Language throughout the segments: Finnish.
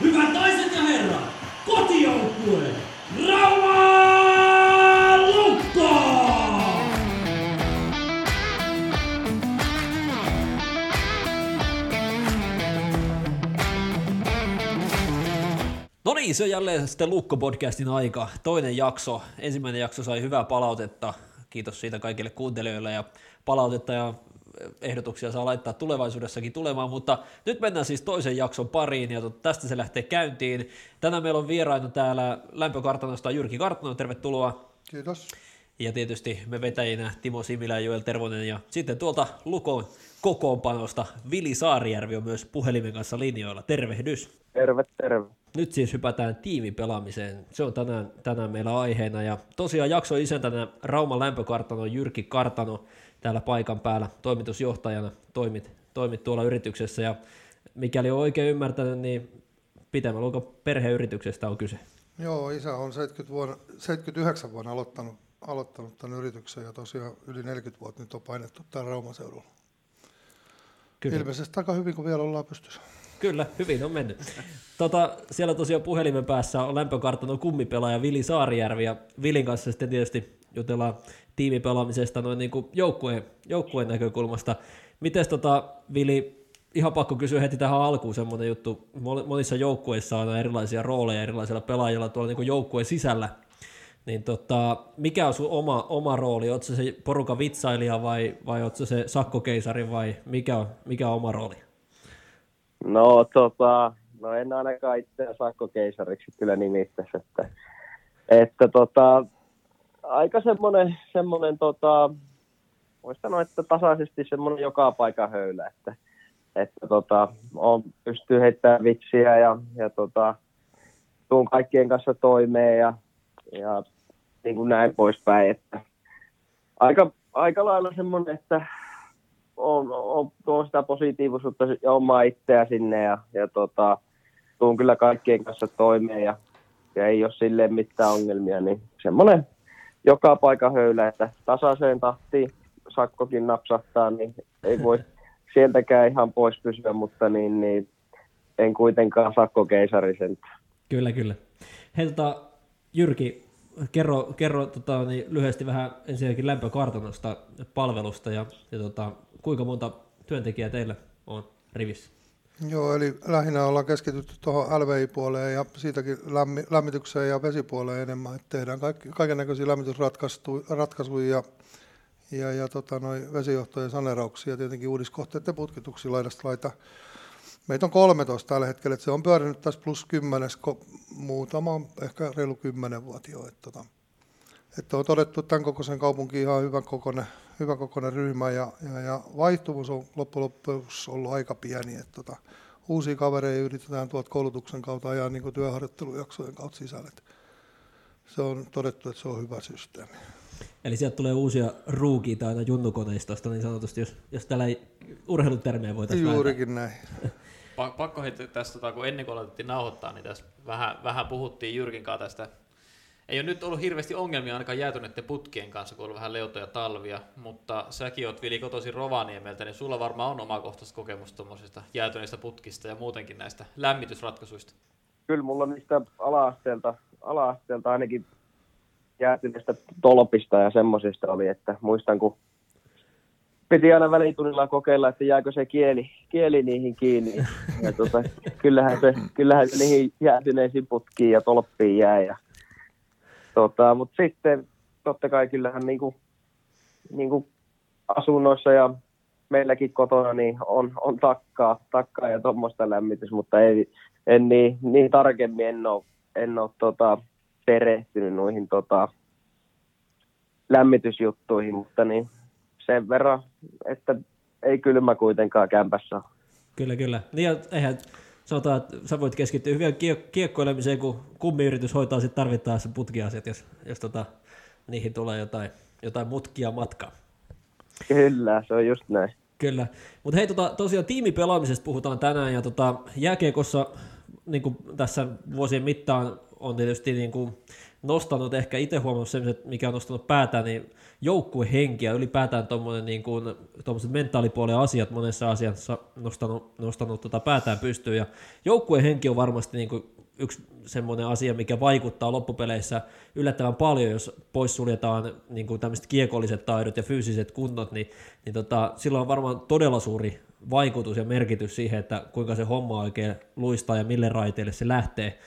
Hyvät naiset ja herrat, kotijoukkue Rauma Lukko! No niin, se on jälleen sitten Lukko-podcastin aika. Toinen jakso. Ensimmäinen jakso sai hyvää palautetta. Kiitos siitä kaikille kuuntelijoille ja palautetta ja ehdotuksia saa laittaa tulevaisuudessakin tulemaan, mutta nyt mennään siis toisen jakson pariin ja tästä se lähtee käyntiin. Tänään meillä on vieraina täällä lämpökartanosta Jyrki Kartano, tervetuloa. Kiitos. Ja tietysti me vetäjinä Timo Similä ja Joel Tervonen ja sitten tuolta Lukon kokoonpanosta Vili Saarijärvi on myös puhelimen kanssa linjoilla. Tervehdys. Terve, terve. Nyt siis hypätään tiimipelaamiseen. Se on tänään, tänään meillä aiheena. Ja tosiaan jakso isäntänä Rauman lämpökartano Jyrki Kartano täällä paikan päällä toimitusjohtajana toimit, toimit tuolla yrityksessä. Ja mikäli on oikein ymmärtänyt, niin pitämällä onko perheyrityksestä on kyse? Joo, isä on 70 vuonna, 79 vuonna aloittanut, aloittanut tämän yrityksen ja tosiaan yli 40 vuotta nyt on painettu täällä Rauman seudulla. Kyllä. Ilmeisesti aika hyvin, kun vielä ollaan pystyssä. Kyllä, hyvin on mennyt. Tota, siellä tosiaan puhelimen päässä on lämpökartanon kummipelaaja Vili Saarijärvi ja Vilin kanssa sitten tietysti jutellaan tiimipelaamisesta noin niin kuin joukkueen, joukkueen näkökulmasta. Miten tota, Vili, ihan pakko kysyä heti tähän alkuun semmoinen juttu, monissa joukkueissa on erilaisia rooleja erilaisilla pelaajilla tuolla niin kuin joukkueen sisällä, niin tota, mikä on sun oma, oma rooli? Oletko se porukan vitsailija vai, vai oletko se sakkokeisari vai mikä on, mikä on oma rooli? No tota, no en ainakaan itseä sakkokeisariksi kyllä nimittäisi, että, että tota, aika semmoinen, semmoinen tota, voisi sanoa, että tasaisesti semmoinen joka paikan höylä, että, että tota, on, pystyy heittämään vitsiä ja, ja tota, tuun kaikkien kanssa toimeen ja, ja niin kuin näin poispäin, että aika, aika lailla semmoinen, että on, on, tuon sitä positiivisuutta ja omaa itseä sinne ja, ja tota, tuun kyllä kaikkien kanssa toimeen ja, ja ei ole silleen mitään ongelmia, niin semmoinen joka paikan höylä, että tasaiseen tahtiin sakkokin napsahtaa, niin ei voi sieltäkään ihan pois pysyä, mutta niin, niin en kuitenkaan sakkokeisari sen. Kyllä, kyllä. Hei, tota, Jyrki, kerro, kerro tota, niin lyhyesti vähän ensinnäkin lämpökartanosta palvelusta ja, ja tota, kuinka monta työntekijää teillä on rivissä? Joo, eli lähinnä ollaan keskitytty tuohon LVI-puoleen ja siitäkin lämmi, lämmitykseen ja vesipuoleen enemmän, että tehdään kaiken näköisiä lämmitysratkaisuja ja, ja, ja tota, noi vesijohtojen sanerauksia, tietenkin uudiskohteiden putkituksia laidasta laita. Meitä on 13 tällä hetkellä, että se on pyörinyt tässä plus 10, muutama, ehkä reilu 10 vuotta jo. Että, tota, että on todettu, että tämän kokoisen kaupunki ihan hyvän kokoinen, hyvän kokoinen ryhmä ja, ja, ja vaihtuvuus on loppujen lopuksi ollut aika pieni. Että tota, uusia kavereita yritetään tuolta koulutuksen kautta ajaa niin työharjoittelujaksojen kautta sisälle. Että se on todettu, että se on hyvä systeemi. Eli sieltä tulee uusia ruukiita aina junnukoneistosta niin sanotusti, jos, jos täällä ei urheilutermejä voitaisiin Juurikin näin. Pakko heti tästä, tota, kun ennen kuin aloitettiin nauhoittaa, niin tässä vähän, vähän puhuttiin Jyrkin kanssa tästä. Ei ole nyt ollut hirveästi ongelmia ainakaan jäätyneiden putkien kanssa, kun on ollut vähän leutoja talvia, mutta säkin oot Vili kotoisin Rovaniemeltä, niin sulla varmaan on omakohtaista kokemusta tuommoisista jäätyneistä putkista ja muutenkin näistä lämmitysratkaisuista. Kyllä mulla niistä ala-asteelta, ala-asteelta ainakin jäätyneistä tolpista ja semmoisista oli, että muistan kun piti aina välitunnilla kokeilla, että jääkö se kieli, kieli niihin kiinni. Ja tota, kyllähän, se, kyllähän se niihin jäätyneisiin putkiin ja tolppiin jää. Ja, tota, Mutta sitten totta kai kyllähän niinku, niinku asunnoissa ja meilläkin kotona niin on, on takkaa, takkaa ja tuommoista lämmitys, mutta ei, en niin, niin tarkemmin en ole, en ole tota, perehtynyt noihin tota, lämmitysjuttuihin, mutta niin sen verran, että ei kylmä kuitenkaan kämpässä Kyllä, kyllä. Niin ja eihän sanotaan, että sä voit keskittyä hyvin kiekkoilemiseen, kun kummiyritys hoitaa sitten tarvittaessa putkiasiat, jos, jos tota, niihin tulee jotain, jotain mutkia matkaa. Kyllä, se on just näin. Kyllä. Mutta hei, tota, tosiaan tiimipelaamisesta puhutaan tänään, ja tota, jääkiekossa niin kuin tässä vuosien mittaan on tietysti niin kuin nostanut ehkä itse huomannut sen, mikä on nostanut päätään, niin joukkuehenki ja ylipäätään tuommoinen niin kuin, mentaalipuolen asiat monessa asiassa nostanut, nostanut tota päätään pystyyn ja joukkuehenki on varmasti niin kuin yksi semmoinen asia, mikä vaikuttaa loppupeleissä yllättävän paljon, jos poissuljetaan niin kuin tämmöiset kiekolliset taidot ja fyysiset kunnot, niin, niin tota, sillä on varmaan todella suuri vaikutus ja merkitys siihen, että kuinka se homma oikein luistaa ja mille raiteille se lähtee.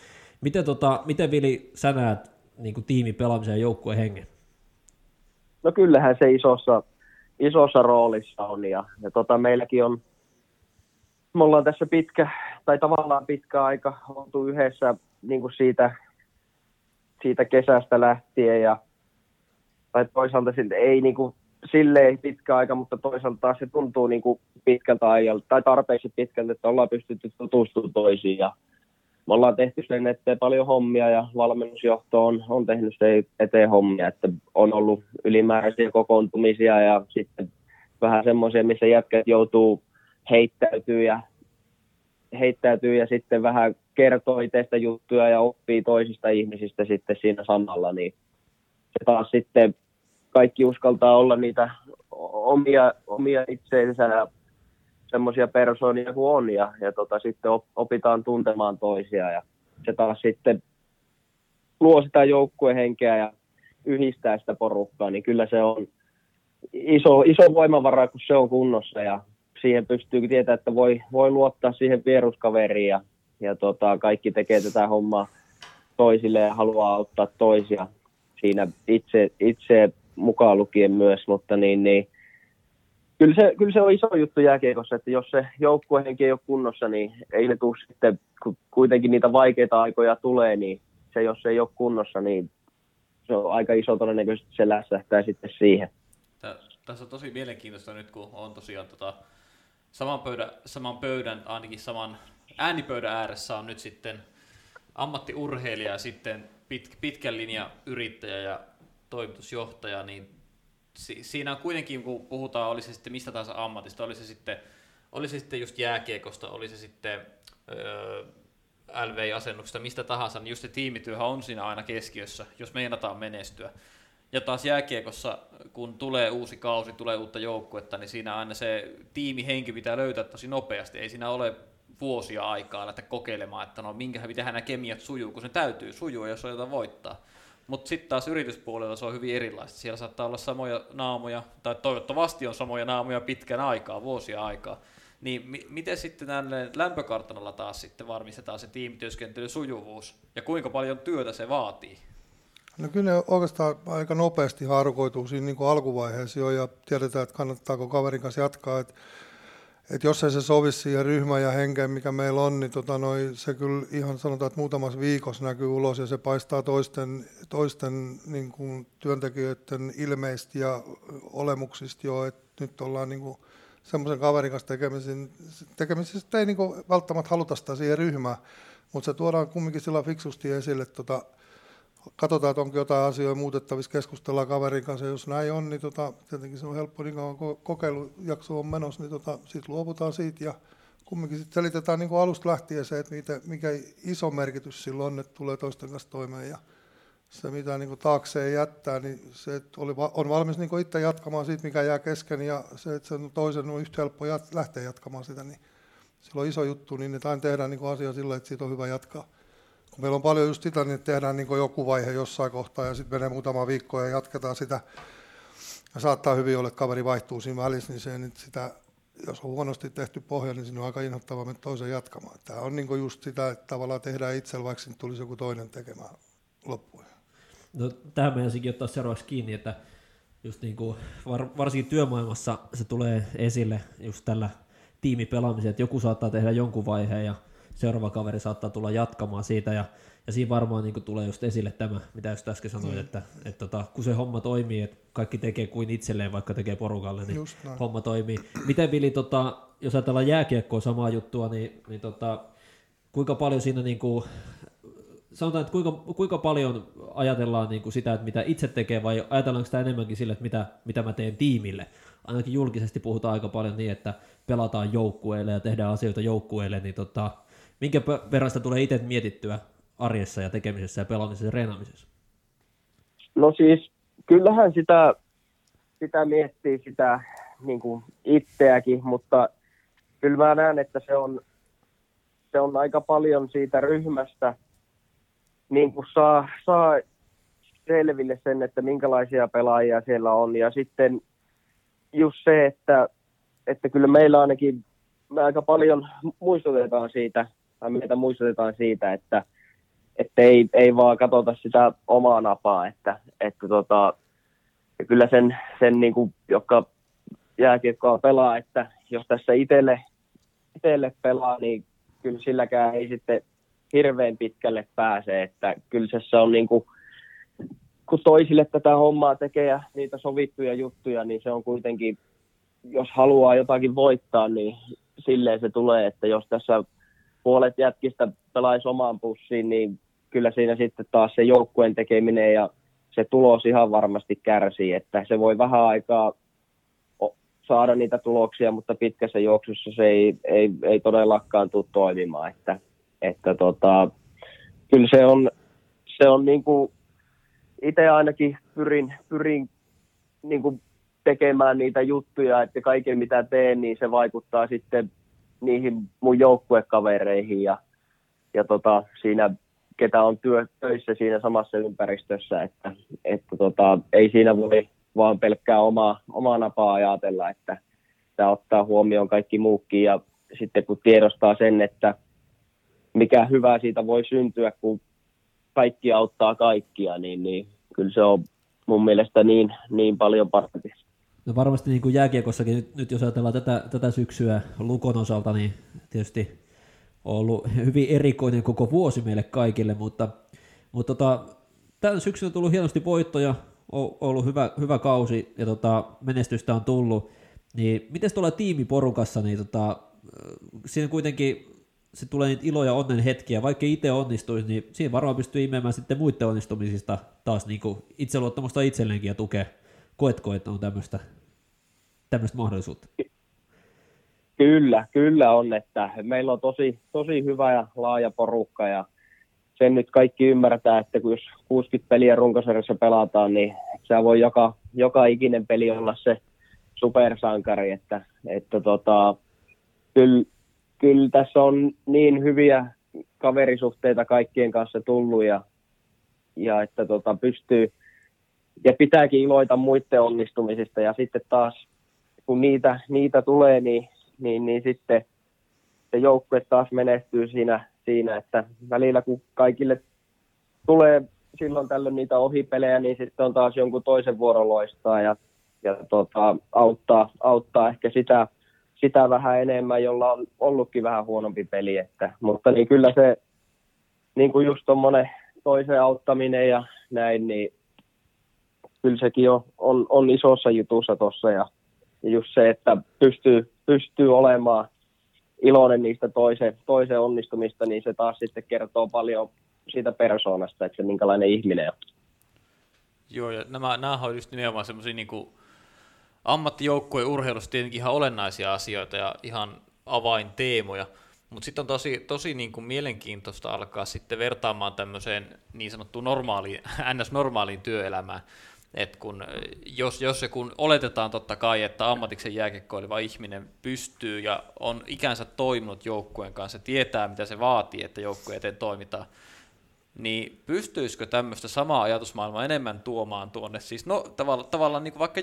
Miten, tota, miten Vili, sä näet niin kuin tiimipelaamisen ja joukkueen hengen? No kyllähän se isossa, isossa roolissa on ja, ja tota, meilläkin on, me ollaan tässä pitkä, tai tavallaan pitkä aika oltu yhdessä niin kuin siitä, siitä kesästä lähtien ja tai toisaalta ei niin kuin, silleen pitkä aika, mutta toisaalta taas se tuntuu niin kuin pitkältä ajalta tai tarpeeksi pitkältä, että ollaan pystytty tutustumaan toisiin ja me ollaan tehty sen eteen paljon hommia ja valmennusjohto on, on tehnyt sen eteen hommia, että on ollut ylimääräisiä kokoontumisia ja sitten vähän semmoisia, missä jätkät joutuu heittäytyy ja, heittäytyy ja sitten vähän kertoo itsestä juttuja ja oppii toisista ihmisistä sitten siinä samalla, niin se taas sitten kaikki uskaltaa olla niitä omia, omia itseensä ja semmoisia persoonia kuin on ja, ja tota, sitten opitaan tuntemaan toisia ja se taas sitten luo sitä joukkuehenkeä ja yhdistää sitä porukkaa, niin kyllä se on iso, iso voimavara, kun se on kunnossa ja siihen pystyy tietää, että voi, voi luottaa siihen vieruskaveriin ja, ja tota, kaikki tekee tätä hommaa toisille ja haluaa auttaa toisia siinä itse, itse mukaan lukien myös, mutta niin, niin kyllä se, kyllä se on iso juttu jääkiekossa, että jos se joukkuehenki ei ole kunnossa, niin ei ne tule sitten, kun kuitenkin niitä vaikeita aikoja tulee, niin se jos se ei ole kunnossa, niin se on aika iso todennäköisesti se lässähtää sitten siihen. Tässä on tosi mielenkiintoista nyt, kun on tosiaan tota, saman, pöydän, saman pöydän, ainakin saman äänipöydän ääressä on nyt sitten ammattiurheilija ja sitten pit, pitkän linjan yrittäjä ja toimitusjohtaja, niin si- siinä on kuitenkin, kun puhutaan, oli se sitten mistä tahansa ammatista, oli se sitten, oli se sitten just jääkiekosta, oli se sitten öö, LV-asennuksesta, mistä tahansa, niin just se tiimityöhän on siinä aina keskiössä, jos meinataan menestyä. Ja taas jääkiekossa, kun tulee uusi kausi, tulee uutta joukkuetta, niin siinä aina se tiimihenki pitää löytää tosi nopeasti. Ei siinä ole vuosia aikaa lähteä kokeilemaan, että no minkä pitää nämä kemiat sujuu, kun se täytyy sujua, jos on jotain voittaa. Mutta sitten taas yrityspuolella se on hyvin erilaista. Siellä saattaa olla samoja naamoja, tai toivottavasti on samoja naamoja pitkän aikaa, vuosia aikaa. Niin mi- miten sitten tänne lämpökartanolla taas sitten varmistetaan se tiimityöskentelyn sujuvuus, ja kuinka paljon työtä se vaatii? No kyllä ne oikeastaan aika nopeasti harukoituu siinä niin kuin alkuvaiheessa jo, ja tiedetään, että kannattaako kaverin kanssa jatkaa. Että et jos ei se sovi siihen ryhmään ja henkeen, mikä meillä on, niin tota noi, se kyllä ihan sanotaan, että muutamassa viikossa näkyy ulos ja se paistaa toisten, toisten niin kuin työntekijöiden ilmeistä ja olemuksista jo, että nyt ollaan niin kuin semmoisen kaverin kanssa tekemisissä, tekemisissä ei niin kuin välttämättä haluta sitä siihen ryhmään, mutta se tuodaan kumminkin sillä fiksusti esille, tota, katsotaan, että onko jotain asioita muutettavissa, keskustellaan kaverin kanssa. Jos näin on, niin tota, tietenkin se on helppo, niin kauan kokeilujakso on menossa, niin tota, siitä luovutaan siitä ja kumminkin sitten selitetään niin kuin alusta lähtien se, että mitä, mikä iso merkitys sillä on, että tulee toisten kanssa toimeen ja se mitä niin taakseen jättää, niin se että oli, on valmis niin itse jatkamaan siitä, mikä jää kesken ja se, että sen toisen on yhtä helppo jat, lähteä jatkamaan sitä, niin sillä on iso juttu, niin että aina tehdään niin asia sillä, että siitä on hyvä jatkaa kun meillä on paljon just sitä, niin tehdään niin joku vaihe jossain kohtaa ja sitten menee muutama viikko ja jatketaan sitä. Ja saattaa hyvin olla, että kaveri vaihtuu siinä välissä, niin se niin sitä, jos on huonosti tehty pohja, niin siinä on aika inhottava mennä toisen jatkamaan. Tämä on niin just sitä, että tavallaan tehdään itsellä, vaikka sinne tulisi joku toinen tekemään loppuun. No, tähän meidän ottaa seuraavaksi kiinni, että just niin kuin var, varsinkin työmaailmassa se tulee esille just tällä tiimipelaamisella, että joku saattaa tehdä jonkun vaiheen ja seuraava kaveri saattaa tulla jatkamaan siitä ja, ja siinä varmaan niin tulee just esille tämä, mitä just äsken sanoin, mm. että, että tota, kun se homma toimii, että kaikki tekee kuin itselleen, vaikka tekee porukalle, niin homma toimii. Miten Vili, tota, jos ajatellaan jääkiekkoa samaa juttua, niin, niin tota, kuinka paljon siinä niin kuin, sanotaan, että kuinka, kuinka paljon ajatellaan niin kuin sitä, että mitä itse tekee, vai ajatellaanko sitä enemmänkin sille, että mitä, mitä mä teen tiimille? Ainakin julkisesti puhutaan aika paljon niin, että pelataan joukkueille ja tehdään asioita joukkueille, niin tota, minkä verran sitä tulee itse mietittyä arjessa ja tekemisessä ja pelaamisessa ja treenaamisessa? No siis, kyllähän sitä, sitä miettii sitä niin kuin itseäkin, mutta kyllä mä näen, että se on, se on aika paljon siitä ryhmästä, niin kuin saa, saa selville sen, että minkälaisia pelaajia siellä on. Ja sitten just se, että, että kyllä meillä ainakin me aika paljon muistutetaan siitä, meitä muistutetaan siitä, että, että ei, ei vaan katsota sitä omaa napaa, että, että tota, kyllä sen, sen niin kuin, joka jääkiekkoa pelaa, että jos tässä itselle, itselle pelaa, niin kyllä silläkään ei sitten hirveän pitkälle pääse, että kyllä se on niin kuin, kun toisille tätä hommaa tekee ja niitä sovittuja juttuja, niin se on kuitenkin, jos haluaa jotakin voittaa, niin silleen se tulee, että jos tässä puolet jätkistä pelaisi omaan pussiin, niin kyllä siinä sitten taas se joukkueen tekeminen ja se tulos ihan varmasti kärsii, että se voi vähän aikaa saada niitä tuloksia, mutta pitkässä juoksussa se ei, ei, ei todellakaan tule toimimaan, että, että tota, kyllä se on, se on niin kuin, itse ainakin pyrin, pyrin niin kuin tekemään niitä juttuja, että kaiken mitä teen, niin se vaikuttaa sitten niihin mun joukkuekavereihin ja, ja tota, siinä, ketä on työ, töissä siinä samassa ympäristössä, että, että tota, ei siinä voi vaan pelkkää omaa, omaa napaa ajatella, että tämä ottaa huomioon kaikki muukin ja sitten kun tiedostaa sen, että mikä hyvää siitä voi syntyä, kun kaikki auttaa kaikkia, niin, niin kyllä se on mun mielestä niin, niin paljon parempi. No varmasti niin kuin jääkiekossakin, nyt, nyt jos ajatellaan tätä, tätä syksyä Lukon osalta, niin tietysti on ollut hyvin erikoinen koko vuosi meille kaikille, mutta, mutta tota, tämän syksyn on tullut hienosti voittoja, on ollut hyvä, hyvä kausi ja tota, menestystä on tullut, niin miten tuolla tiimiporukassa, niin tota, siinä kuitenkin se tulee niitä ilo- ja onnen hetkiä, vaikka itse onnistuisi, niin siinä varmaan pystyy imemään sitten muiden onnistumisista taas niin kuin itseluottamusta itselleenkin ja tukea. Koetko, että on tämmöistä, tämmöistä mahdollisuutta? Kyllä, kyllä on, että meillä on tosi, tosi hyvä ja laaja porukka ja sen nyt kaikki ymmärtää, että kun jos 60 peliä runkosarjassa pelataan, niin se voi joka, joka ikinen peli olla se supersankari, että, että tota, kyllä, kyllä tässä on niin hyviä kaverisuhteita kaikkien kanssa tullut ja, ja että tota, pystyy ja pitääkin iloita muiden onnistumisista ja sitten taas kun niitä, niitä tulee, niin, niin, niin sitten se joukkue taas menestyy siinä, siinä, että välillä kun kaikille tulee silloin tällöin niitä ohipelejä, niin sitten on taas jonkun toisen vuoro loistaa ja, ja tota, auttaa, auttaa ehkä sitä, sitä vähän enemmän, jolla on ollutkin vähän huonompi peli. Että, mutta niin kyllä se niin kuin just tuommoinen toisen auttaminen ja näin, niin kyllä sekin on, on, on isossa jutussa tuossa ja, ja just se, että pystyy, pystyy olemaan iloinen niistä toisen, toisen onnistumista, niin se taas sitten kertoo paljon siitä persoonasta, että se minkälainen ihminen on. Joo, ja nämä, nämä on just nimenomaan semmoisia niin ammattijoukkueen urheilussa tietenkin ihan olennaisia asioita ja ihan avainteemoja, mutta sitten on tosi, tosi niin kuin mielenkiintoista alkaa sitten vertaamaan tämmöiseen niin sanottuun normaaliin, ns-normaaliin työelämään, että kun, jos, jos se kun oletetaan totta kai, että ammatiksen jääkiekkoileva ihminen pystyy ja on ikänsä toiminut joukkueen kanssa, tietää mitä se vaatii, että joukkueen eteen toimitaan, niin pystyisikö tämmöistä samaa ajatusmaailmaa enemmän tuomaan tuonne, siis no tavallaan, tavallaan niin kuin vaikka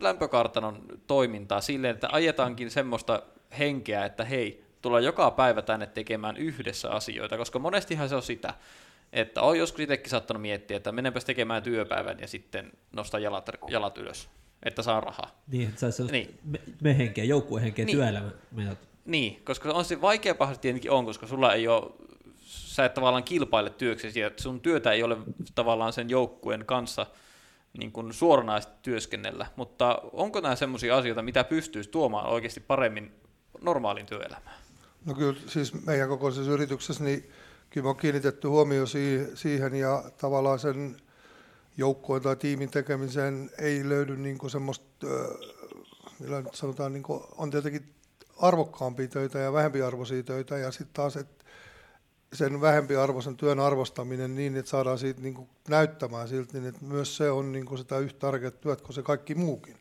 lämpökartanon toimintaa silleen, että ajetaankin semmoista henkeä, että hei, tulla joka päivä tänne tekemään yhdessä asioita, koska monestihan se on sitä, että on joskus itsekin saattanut miettiä, että menenpäs tekemään työpäivän ja sitten nostaa jalat, jalat ylös, että saa rahaa. Niin, että saisi niin. me, me henkeä, joukkuehenkeä, niin. työelämä. Niin, koska on se vaikea pahasti tietenkin on, koska sulla ei ole, sä et tavallaan kilpaile työksesi, ja sun työtä ei ole tavallaan sen joukkueen kanssa niin kuin suoranaisesti työskennellä, mutta onko nämä sellaisia asioita, mitä pystyisi tuomaan oikeasti paremmin normaaliin työelämään? No kyllä siis meidän kokoisessa yrityksessä niin kyllä on kiinnitetty huomio siihen ja tavallaan sen joukkojen tai tiimin tekemiseen ei löydy niin kuin semmoista, millä nyt sanotaan, niin kuin, on tietenkin arvokkaampia töitä ja vähempiarvoisia töitä ja sitten taas, että sen vähempiarvoisen työn arvostaminen niin, että saadaan siitä niin kuin näyttämään siltä, niin että myös se on niin kuin sitä yhtä tärkeää työtä kuin se kaikki muukin.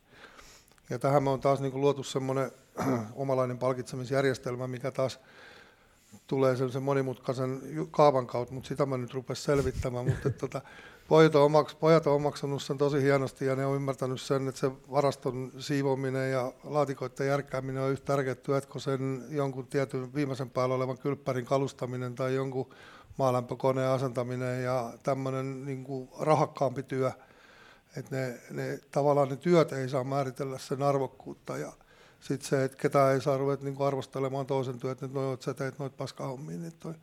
Ja tähän me on taas niin kuin luotu semmoinen omalainen palkitsemisjärjestelmä, mikä taas tulee sellaisen monimutkaisen kaavan kautta, mutta sitä mä nyt rupesin selvittämään, mutta tota, pojat, on omaks, pojat on omaksunut sen tosi hienosti ja ne on ymmärtänyt sen, että se varaston siivominen ja laatikoiden järkkääminen on yhtä tärkeä työt kuin sen jonkun tietyn viimeisen päällä olevan kylppärin kalustaminen tai jonkun maalämpökoneen asentaminen ja tämmöinen niin rahakkaampi työ. Että ne, ne, tavallaan ne työt ei saa määritellä sen arvokkuutta ja sitten se, että ketään ei saa ruveta niin arvostelemaan toisen työt, että noin, sä teet noita paskahommia, niin toi,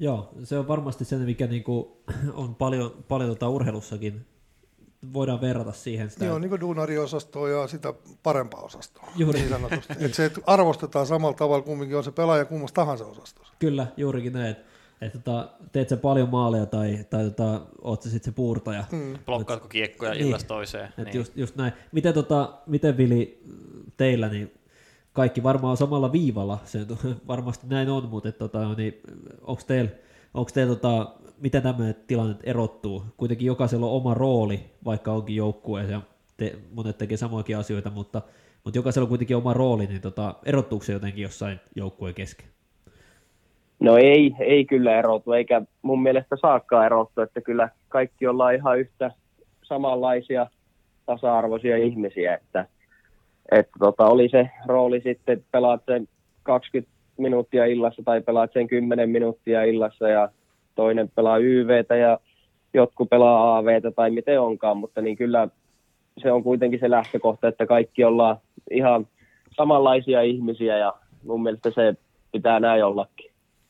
Joo, se on varmasti se, mikä niinku on paljon, paljon tota urheilussakin. Voidaan verrata siihen sitä. Joo, niin kuin duunariosastoa ja sitä parempaa osastoa. Juuri. Niin sanotusti. että se että arvostetaan samalla tavalla kumminkin on se pelaaja kummassa tahansa osastossa. Kyllä, juurikin näin. Että tota, teet sä paljon maaleja tai, tai tota, oot sä sitten se puurtaja. Hmm. Blokkaatko kiekkoja niin. illasta toiseen. Et niin. just, just näin. Miten, tota, miten Vili teillä, niin kaikki varmaan on samalla viivalla, se varmasti näin on, mutta tota, niin, onko teillä, onko teillä tota, miten tämmöinen tilanne erottuu? Kuitenkin jokaisella on oma rooli, vaikka onkin joukkue ja te, monet tekee samoakin asioita, mutta, mutta jokaisella on kuitenkin oma rooli, niin tota, erottuuko se jotenkin jossain joukkueen kesken? No ei, ei kyllä erotu, eikä mun mielestä saakkaan erottu, että kyllä kaikki ollaan ihan yhtä samanlaisia tasa-arvoisia ihmisiä, että että tota, oli se rooli sitten, että pelaat sen 20 minuuttia illassa tai pelaat sen 10 minuuttia illassa ja toinen pelaa YVtä ja jotkut pelaa AVtä tai miten onkaan, mutta niin kyllä se on kuitenkin se lähtökohta, että kaikki ollaan ihan samanlaisia ihmisiä ja mun mielestä se pitää näin ollakin.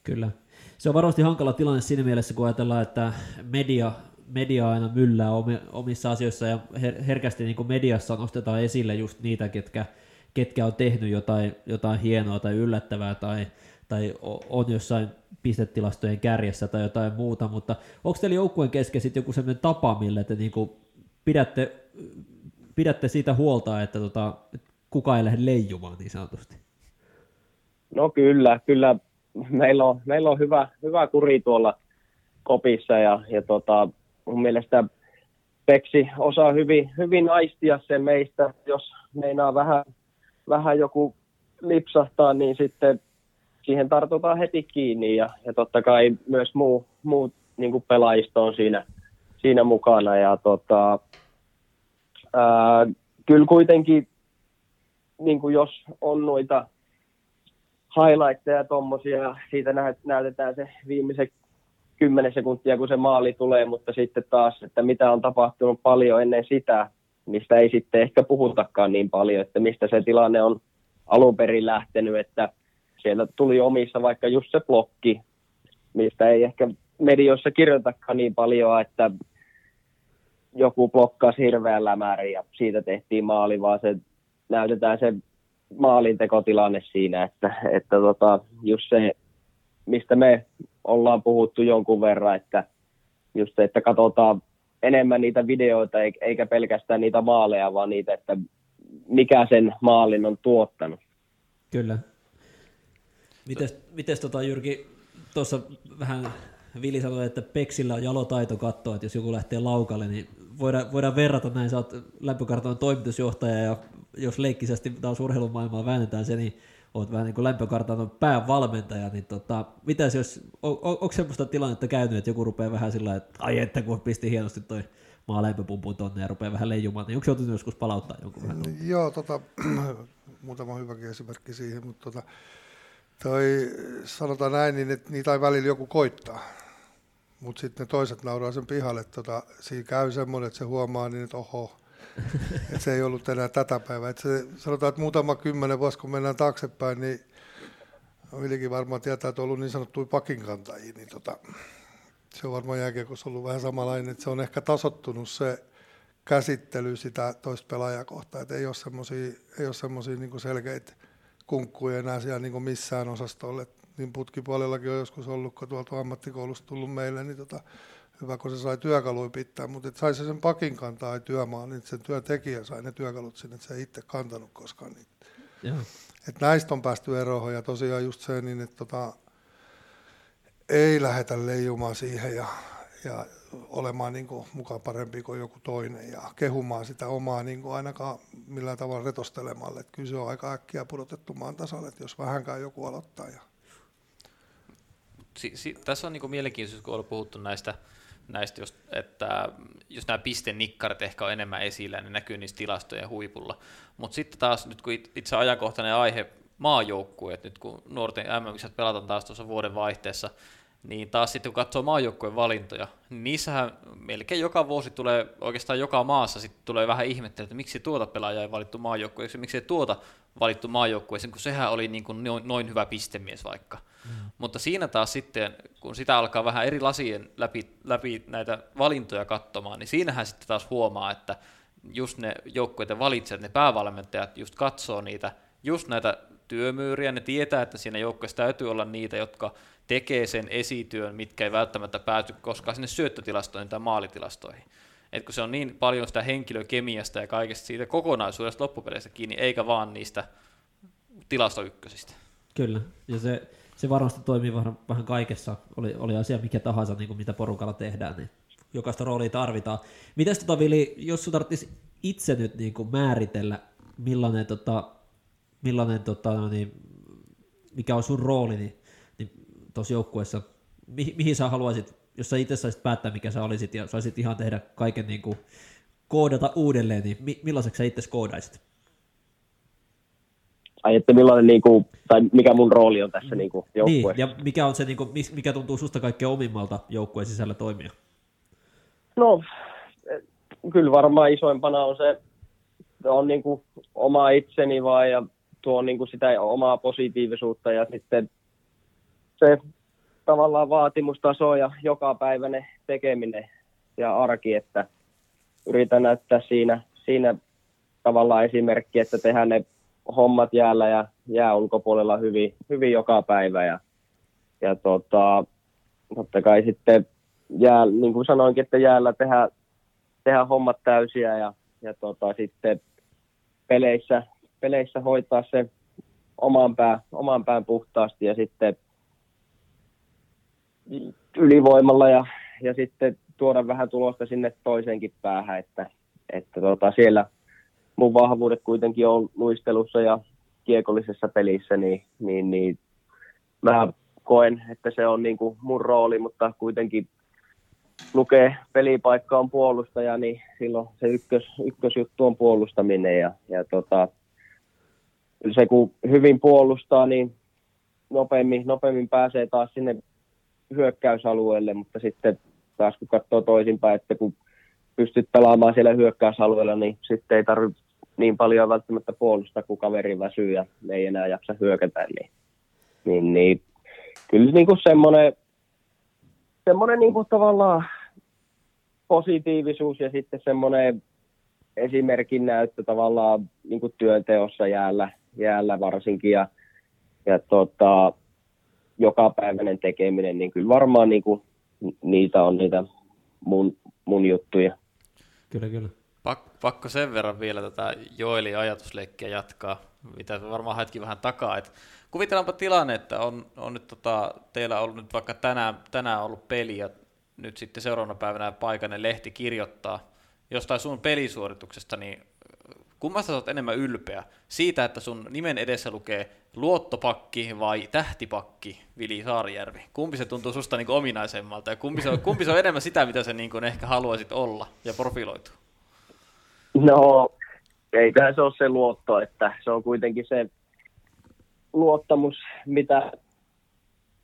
Kyllä. Se on varmasti hankala tilanne siinä mielessä, kun ajatellaan, että media media aina myllää omissa asioissa ja her- herkästi niin kuin mediassa nostetaan esille just niitä, ketkä, ketkä on tehnyt jotain, jotain hienoa tai yllättävää tai, tai on jossain pistetilastojen kärjessä tai jotain muuta, mutta onko teillä joukkueen kesken sitten joku sellainen tapa, millä te niin kuin pidätte, pidätte siitä huolta, että tota, kuka ei lähde leijumaan niin sanotusti? No kyllä, kyllä meillä on, meillä on hyvä, hyvä kuri tuolla kopissa ja, ja tota, mun mielestä Peksi osaa hyvin, hyvin aistia sen meistä, jos meinaa vähän, vähän joku lipsahtaa, niin sitten siihen tartutaan heti kiinni ja, ja totta kai myös muu, muu niin pelaajisto on siinä, siinä mukana ja tota, ää, kyllä kuitenkin niin kuin jos on noita highlightteja tuommoisia, siitä näytetään se viimeiset 10 sekuntia, kun se maali tulee, mutta sitten taas, että mitä on tapahtunut paljon ennen sitä, mistä ei sitten ehkä puhutakaan niin paljon, että mistä se tilanne on alun perin lähtenyt, että siellä tuli omissa vaikka just se blokki, mistä ei ehkä medioissa kirjoitakaan niin paljon, että joku blokkasi hirveällä määrin ja siitä tehtiin maali, vaan se näytetään se maalintekotilanne siinä, että, että tota, just se, mistä me ollaan puhuttu jonkun verran, että just se, että katsotaan enemmän niitä videoita eikä pelkästään niitä maaleja, vaan niitä, että mikä sen maalin on tuottanut. Kyllä. Mites, mites tota, Jyrki, tuossa vähän Vili sanoi, että Peksillä on jalotaito katsoa, että jos joku lähtee laukalle, niin voidaan, voidaan verrata näin, sä oot lämpökartan toimitusjohtaja ja jos leikkisesti taas urheilumaailmaa väännetään se, niin oot vähän niin kuin lämpökartanon päävalmentaja, niin tota, mitäs jos, on, on, onko semmoista tilannetta käynyt, että joku rupeaa vähän sillä että ai että kun pisti hienosti toi maalämpöpumpun tonne ja rupeaa vähän leijumaan, niin onko joutunut joskus palauttaa jonkun vähän? Joo, tota, muutama hyväkin esimerkki siihen, mutta tota, toi, sanotaan näin, niin että niitä ei välillä joku koittaa. Mutta sitten ne toiset nauraa sen pihalle, että tota, siinä käy semmoinen, että se huomaa niin, että oho, että se ei ollut enää tätä päivää. Että se, sanotaan, että muutama kymmenen vuosi, kun mennään taaksepäin, niin Vilikin varmaan tietää, että on ollut niin sanottuja pakinkantajia, niin tota, se on varmaan jääkiekossa ollut vähän samanlainen, että se on ehkä tasottunut se käsittely sitä toista pelaajakohtaa, että ei ole semmoisia ei ole niin selkeitä kunkkuja enää siellä niin missään osastolle. Niin putkipuolellakin on joskus ollut, kun tuolta ammattikoulusta tullut meille, niin tota, hyvä, kun se sai työkaluja pitää, mutta sai se sen pakin kantaa ei työmaan, niin sen työntekijä sai ne työkalut sinne, että se ei itse kantanut koskaan niitä. Joo. Et näistä on päästy eroon ja tosiaan just se, niin että tota, ei lähetä leijumaan siihen ja, ja olemaan niin kuin mukaan parempi kuin joku toinen ja kehumaan sitä omaa niin kuin ainakaan millään tavalla retostelemalle. Että kyllä se on aika äkkiä pudotettu maan tasalle, että jos vähänkään joku aloittaa. Ja... Si- si- tässä on niin mielenkiintoista, kun on puhuttu näistä, näistä just, että jos nämä pistenikkarit ehkä on enemmän esillä, niin näkyy niissä tilastojen huipulla. Mutta sitten taas nyt kun itse ajankohtainen aihe maajoukkue, että nyt kun nuorten mm pelataan taas tuossa vuoden vaihteessa, niin taas sitten kun katsoo maajoukkueen valintoja, niin niissähän melkein joka vuosi tulee, oikeastaan joka maassa sitten tulee vähän ihmettä, että miksi tuota pelaajaa ei valittu maajoukkueeksi, miksi ei tuota valittu maajoukkueeseen, kun sehän oli niin kuin noin hyvä pistemies vaikka. Mm. Mutta siinä taas sitten, kun sitä alkaa vähän eri lasien läpi, läpi näitä valintoja katsomaan, niin siinähän sitten taas huomaa, että just ne joukkueiden valitsijat, ne päävalmentajat just katsoo niitä, just näitä työmyyriä, ne tietää, että siinä joukkueessa täytyy olla niitä, jotka tekee sen esityön, mitkä ei välttämättä pääty koskaan sinne syöttötilastoihin tai maalitilastoihin. Et kun se on niin paljon sitä henkilökemiasta ja kaikesta siitä kokonaisuudesta loppupeleissä kiinni, eikä vaan niistä tilastoykkösistä. Kyllä, ja se, se varmasti toimii vähän, vähän kaikessa, oli, oli asia mikä tahansa, niin kuin mitä porukalla tehdään, niin jokaista roolia tarvitaan. Mites tota Vili, jos sinun tarvitsisi itse nyt niin kuin määritellä, millainen, tota, millainen tota, no niin, mikä on sun rooli, niin tuossa joukkueessa, mi- mihin sä haluaisit, jos sä itse saisit päättää, mikä sä olisit, ja saisit ihan tehdä kaiken niin kuin, koodata uudelleen, niin mi- millaiseksi sä itse koodaisit? Ai, että millainen, niin kuin, tai mikä mun rooli on tässä niin kuin, joukkueessa? Niin, ja mikä, on se, niin kuin, mikä tuntuu susta kaikkein omimmalta joukkueen sisällä toimia? No, kyllä varmaan isoimpana on se, on niin kuin oma itseni vaan ja tuo niin kuin sitä omaa positiivisuutta ja sitten se tavallaan vaatimustaso ja jokapäiväinen tekeminen ja arki, että yritän näyttää siinä, siinä tavallaan esimerkki, että tehdään ne hommat jäällä ja jää ulkopuolella hyvin, hyvin joka päivä ja, ja tota, totta kai sitten jää, niin kuin sanoinkin, että jäällä tehdä, tehdä hommat täysiä ja, ja tota, sitten peleissä, peleissä hoitaa se oman, pää, oman pään puhtaasti ja sitten ylivoimalla ja, ja sitten tuoda vähän tulosta sinne toiseenkin päähän, että, että tota, siellä mun vahvuudet kuitenkin on luistelussa ja kiekollisessa pelissä, niin, niin, niin mä koen, että se on niin kuin mun rooli, mutta kuitenkin lukee pelipaikka on puolustaja, niin silloin se ykkös, ykkösjuttu on puolustaminen ja, ja tota, se kun hyvin puolustaa, niin nopeammin, nopeammin pääsee taas sinne hyökkäysalueelle, mutta sitten taas kun katsoo toisinpäin, että kun pystyt pelaamaan siellä hyökkäysalueella, niin sitten ei tarvitse niin paljon välttämättä puolustaa, kun kaveri väsyy ja ei enää jaksa hyökätä. Niin, niin, niin kyllä niin kuin semmoinen, semmoinen niin kuin tavallaan positiivisuus ja sitten semmoinen esimerkin näyttö tavallaan niin kuin työnteossa jäällä, jäällä varsinkin. Ja, ja tota, jokapäiväinen tekeminen, niin kyllä varmaan niin kuin, niitä on niitä mun, mun juttuja. Kyllä, kyllä. Pak, pakko sen verran vielä tätä Joeli ajatusleikkiä jatkaa, mitä varmaan haetkin vähän takaa. Et kuvitellaanpa tilanne, että on, on nyt tota, teillä ollut nyt vaikka tänään, tänään ollut peli ja nyt sitten seuraavana päivänä paikainen lehti kirjoittaa jostain sun pelisuorituksesta, niin kummasta olet enemmän ylpeä? Siitä, että sun nimen edessä lukee luottopakki vai tähtipakki Vili Saarijärvi? Kumpi se tuntuu susta niin ominaisemmalta ja kumpi se, on, kumpi se on enemmän sitä, mitä sä niin ehkä haluaisit olla ja profiloitua? No, eiköhän se ole se luotto, että se on kuitenkin se luottamus, mitä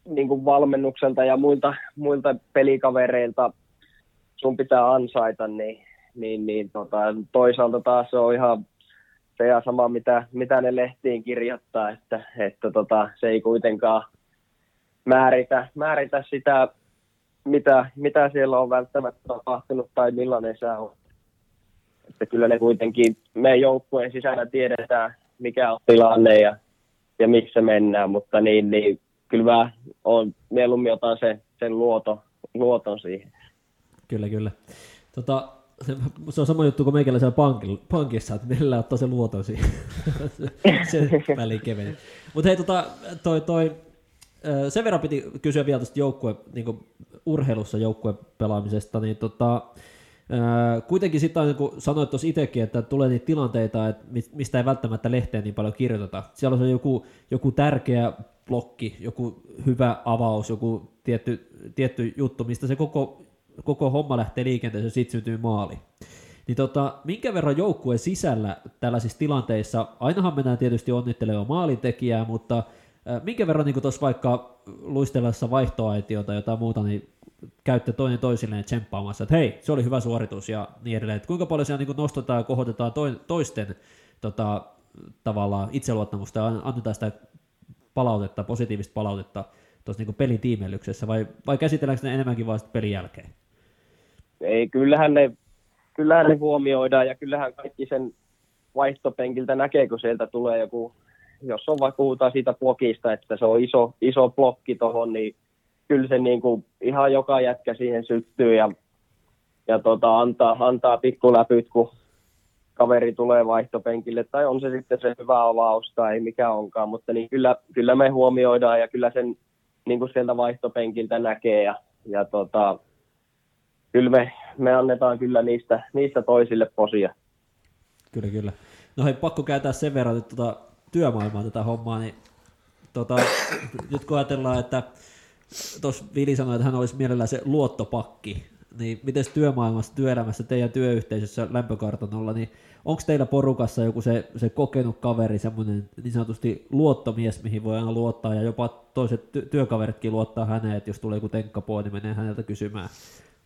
niin kuin valmennukselta ja muilta, muilta pelikavereilta sun pitää ansaita, niin niin, niin tota, toisaalta taas se on ihan se ja sama, mitä, mitä ne lehtiin kirjoittaa, että, että tota, se ei kuitenkaan määritä, määritä sitä, mitä, mitä siellä on välttämättä tapahtunut tai millainen se on. Että kyllä ne kuitenkin, me joukkueen sisällä tiedetään, mikä on tilanne ja, ja missä mennään, mutta niin, niin kyllä mä on, mieluummin otan sen, sen luoto, luoton siihen. Kyllä, kyllä. Tota, se, on sama juttu kuin meikäläisellä pankilla, pankissa, että millä ottaa se luoton siihen. se, väliin keveni. Mutta hei, tota, toi, toi, sen verran piti kysyä vielä tästä joukkue, niin urheilussa joukkuepelaamisesta, niin tota, Kuitenkin sitten niin kuin sanoit tuossa itsekin, että tulee niitä tilanteita, että mistä ei välttämättä lehteen niin paljon kirjoiteta. Siellä on joku, joku tärkeä blokki, joku hyvä avaus, joku tietty, tietty juttu, mistä se koko, koko homma lähtee liikenteeseen ja sitten syntyy maali. Niin tota, minkä verran joukkueen sisällä tällaisissa tilanteissa, ainahan mennään tietysti onnittelemaan maalintekijää, mutta minkä verran niin tuossa vaikka luistellessa vaihtoaitiota tai jotain muuta, niin käytte toinen toisilleen tsemppaamassa, että hei, se oli hyvä suoritus ja niin edelleen. Että kuinka paljon siellä niin nostetaan ja kohotetaan toisten tota, tavallaan itseluottamusta ja annetaan sitä palautetta, positiivista palautetta tuossa niin pelin tiimellyksessä, vai, vai käsitelläänkö ne enemmänkin vasta pelin jälkeen? Ei, kyllähän ne, kyllähän ne huomioidaan ja kyllähän kaikki sen vaihtopenkiltä näkee, kun sieltä tulee joku, jos on vaikka puhutaan siitä blokista, että se on iso, iso blokki tuohon, niin kyllä se niin kuin ihan joka jätkä siihen syttyy ja, ja tota, antaa, antaa pikkuläpyt, kun kaveri tulee vaihtopenkille, tai on se sitten se hyvä avaus tai mikä onkaan, mutta niin kyllä, kyllä me huomioidaan ja kyllä sen niin kuin sieltä vaihtopenkiltä näkee ja, ja tota, kyllä me, me annetaan kyllä niistä, niistä toisille posia. Kyllä, kyllä. No hei, pakko kääntää sen verran että tuota työmaailmaa tätä hommaa, niin tota, nyt kun ajatellaan, että tuossa Vili sanoi, että hän olisi mielellään se luottopakki, niin miten työmaailmassa, työelämässä, teidän työyhteisössä lämpökartanolla, niin onko teillä porukassa joku se, se kokenut kaveri, semmoinen niin sanotusti luottomies, mihin voi aina luottaa, ja jopa toiset ty- työkaveritkin luottaa häneen, että jos tulee joku tenkkapoo, niin menee häneltä kysymään.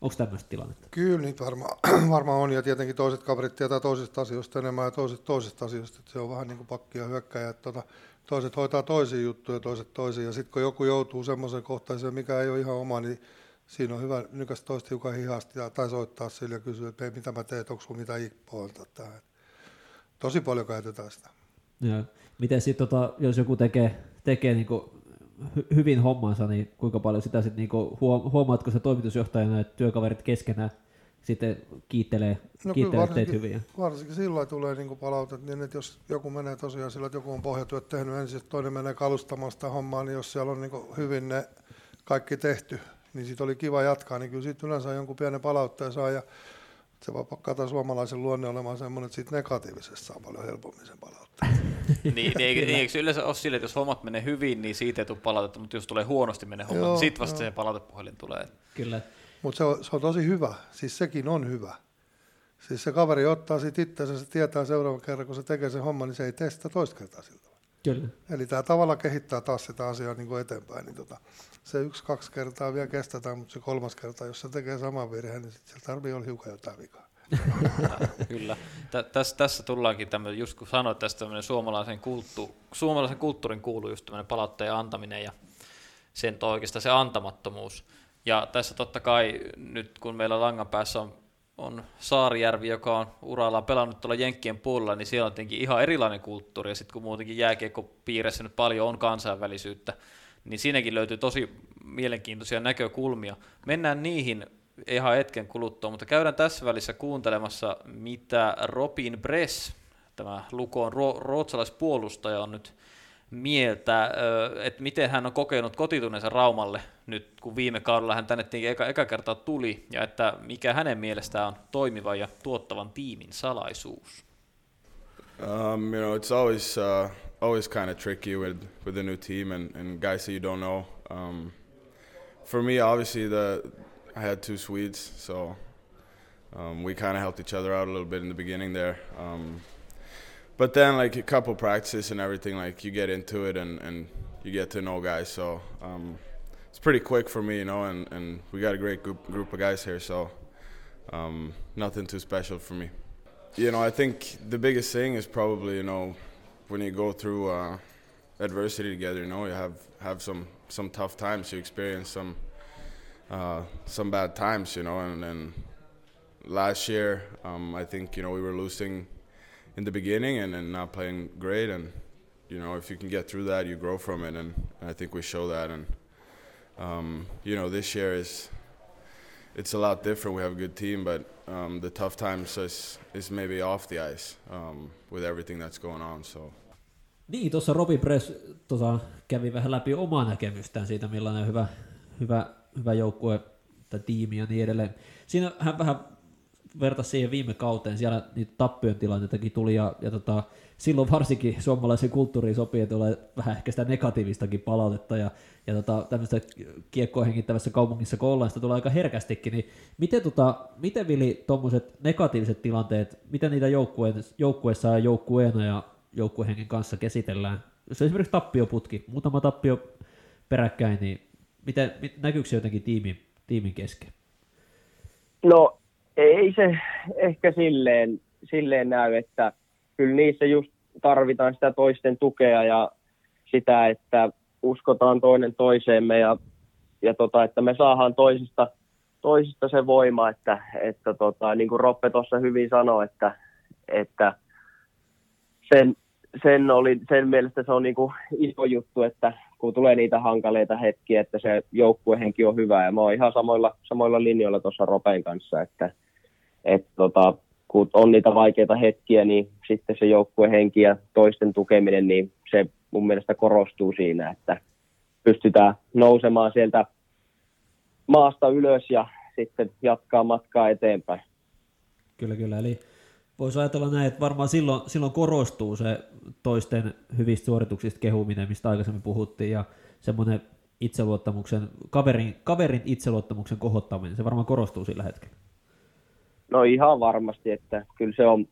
Onko tämmöistä tilannetta? Kyllä niitä varmaan varma on, ja tietenkin toiset kaverit tietää toisista asioista enemmän ja toiset toisista asioista, että se on vähän niin kuin pakki ja hyökkäjä, että tota, toiset hoitaa toisia juttuja, toiset toisia, ja sitten kun joku joutuu semmoisen kohtaiseen, mikä ei ole ihan oma, niin siinä on hyvä nykästä toista hiukan hihasti tai soittaa sille ja kysyä, että mitä mä teen, onko sulla mitään ikpoa. Tosi paljon käytetään sitä. Ja. Miten sitten, tota, jos joku tekee, tekee niinku hy- hyvin hommansa, niin kuinka paljon sitä sitten niinku huomaatko se toimitusjohtajana, että työkaverit keskenään sitten kiittelee, no kiittelee teitä hyviä. Varsinkin silloin tulee niin palautet, niin että jos joku menee tosiaan sillä, että joku on pohjatyöt tehnyt ensin, toinen menee kalustamaan sitä hommaa, niin jos siellä on niin hyvin ne kaikki tehty, niin siitä oli kiva jatkaa, niin kyllä siitä yleensä jonkun pienen palautteen saa ja se voi pakata suomalaisen luonne olemaan semmoinen, että siitä negatiivisesta saa paljon helpommin sen palautteen. niin, niin, eikö, niin, eikö yleensä ole sille, että jos hommat menee hyvin, niin siitä ei tule palautetta, mutta jos tulee huonosti menee hommat, niin sitten vasta joo. se palautepuhelin tulee. Kyllä. Mutta se on, se on tosi hyvä, siis sekin on hyvä. Siis se kaveri ottaa siitä itseänsä, se tietää seuraavan kerran, kun se tekee sen homman, niin se ei tee sitä toista kertaa siltä. Kyllä. Eli tämä tavalla kehittää taas sitä asiaa niin kuin eteenpäin. Niin tota, se yksi, kaksi kertaa vielä kestetään, mutta se kolmas kerta, jos se tekee saman virheen, niin sitten tarvii olla hiukan jotain vikaa. Kyllä. Tässä, tässä tullaankin tämmöinen, just kun sanoit tästä suomalaisen, kulttu, suomalaisen kulttuurin kuuluu just tämmöinen palautteen antaminen ja sen oikeastaan se antamattomuus. Ja tässä totta kai nyt kun meillä langan päässä on, on Saarijärvi, joka on urallaan pelannut tuolla Jenkkien puolella, niin siellä on tietenkin ihan erilainen kulttuuri. Ja sitten kun muutenkin jääkiekkopiirissä nyt paljon on kansainvälisyyttä, niin siinäkin löytyy tosi mielenkiintoisia näkökulmia. Mennään niihin ihan hetken kuluttua, mutta käydään tässä välissä kuuntelemassa, mitä Robin Bress, tämä Lukon ruotsalaispuolustaja, on nyt mieltä, että miten hän on kokenut kotitunneensa Raumalle nyt, kun viime kaudella hän tänne eka, eka kertaa tuli, ja että mikä hänen mielestään on toimivan ja tuottavan tiimin salaisuus. Um, you know, it's always uh, always kind of tricky with with a new team and, and guys that you don't know. Um, for me, obviously, the I had two Swedes, so um, we kind of helped each other out a little bit in the beginning there. Um, but then like a couple practices and everything like you get into it and, and you get to know guys so um, it's pretty quick for me you know and, and we got a great group, group of guys here so um, nothing too special for me you know i think the biggest thing is probably you know when you go through uh, adversity together you know you have have some some tough times you experience some uh, some bad times you know and, then last year um, i think you know we were losing in the beginning and, and not playing great. And you know, if you can get through that, you grow from it. And, I think we show that. And um, you know, this year is it's a lot different. We have a good team, but um, the tough times is is maybe off the ice um, with everything that's going on. So. Niin, tuossa Robi Press tota, kävi vähän läpi omaa näkemystään siitä, millainen hyvä, hyvä, hyvä joukkue tai tiimi ja niin edelleen. Siinä hän vähän vertasi siihen viime kauteen, siellä niitä tappion tilanteitakin tuli, ja, ja tota, silloin varsinkin suomalaisen kulttuuriin sopii, että tulee vähän ehkä sitä negatiivistakin palautetta, ja, ja tota, tämmöistä kiekkoa hengittävässä kaupungissa, kun ollaan, sitä tulee aika herkästikin, niin miten, tota, miten Vili tuommoiset negatiiviset tilanteet, miten niitä joukkueessa ja joukkueena ja joukkuehengen kanssa käsitellään? Jos esimerkiksi tappioputki, muutama tappio peräkkäin, niin miten, näkyykö se jotenkin tiimin, tiimin kesken? No ei se ehkä silleen, silleen näy, että kyllä niissä just tarvitaan sitä toisten tukea ja sitä, että uskotaan toinen toiseemme ja, ja tota, että me saadaan toisista, toisista se voima, että, että tota, niin kuin Roppe tuossa hyvin sanoi, että, että sen, sen, oli, sen mielestä se on niin kuin iso juttu, että kun tulee niitä hankaleita hetkiä, että se joukkuehenki on hyvä. Ja mä oon ihan samoilla, samoilla linjoilla tuossa Ropen kanssa, että, että tota, kun on niitä vaikeita hetkiä, niin sitten se joukkuehenki ja toisten tukeminen, niin se mun mielestä korostuu siinä, että pystytään nousemaan sieltä maasta ylös ja sitten jatkaa matkaa eteenpäin. Kyllä, kyllä. Eli voisi ajatella näin, että varmaan silloin, silloin korostuu se toisten hyvistä suorituksista kehuminen, mistä aikaisemmin puhuttiin, ja semmoinen itseluottamuksen, kaverin, kaverin itseluottamuksen kohottaminen, se varmaan korostuu sillä hetkellä. No ihan varmasti, että kyllä se on,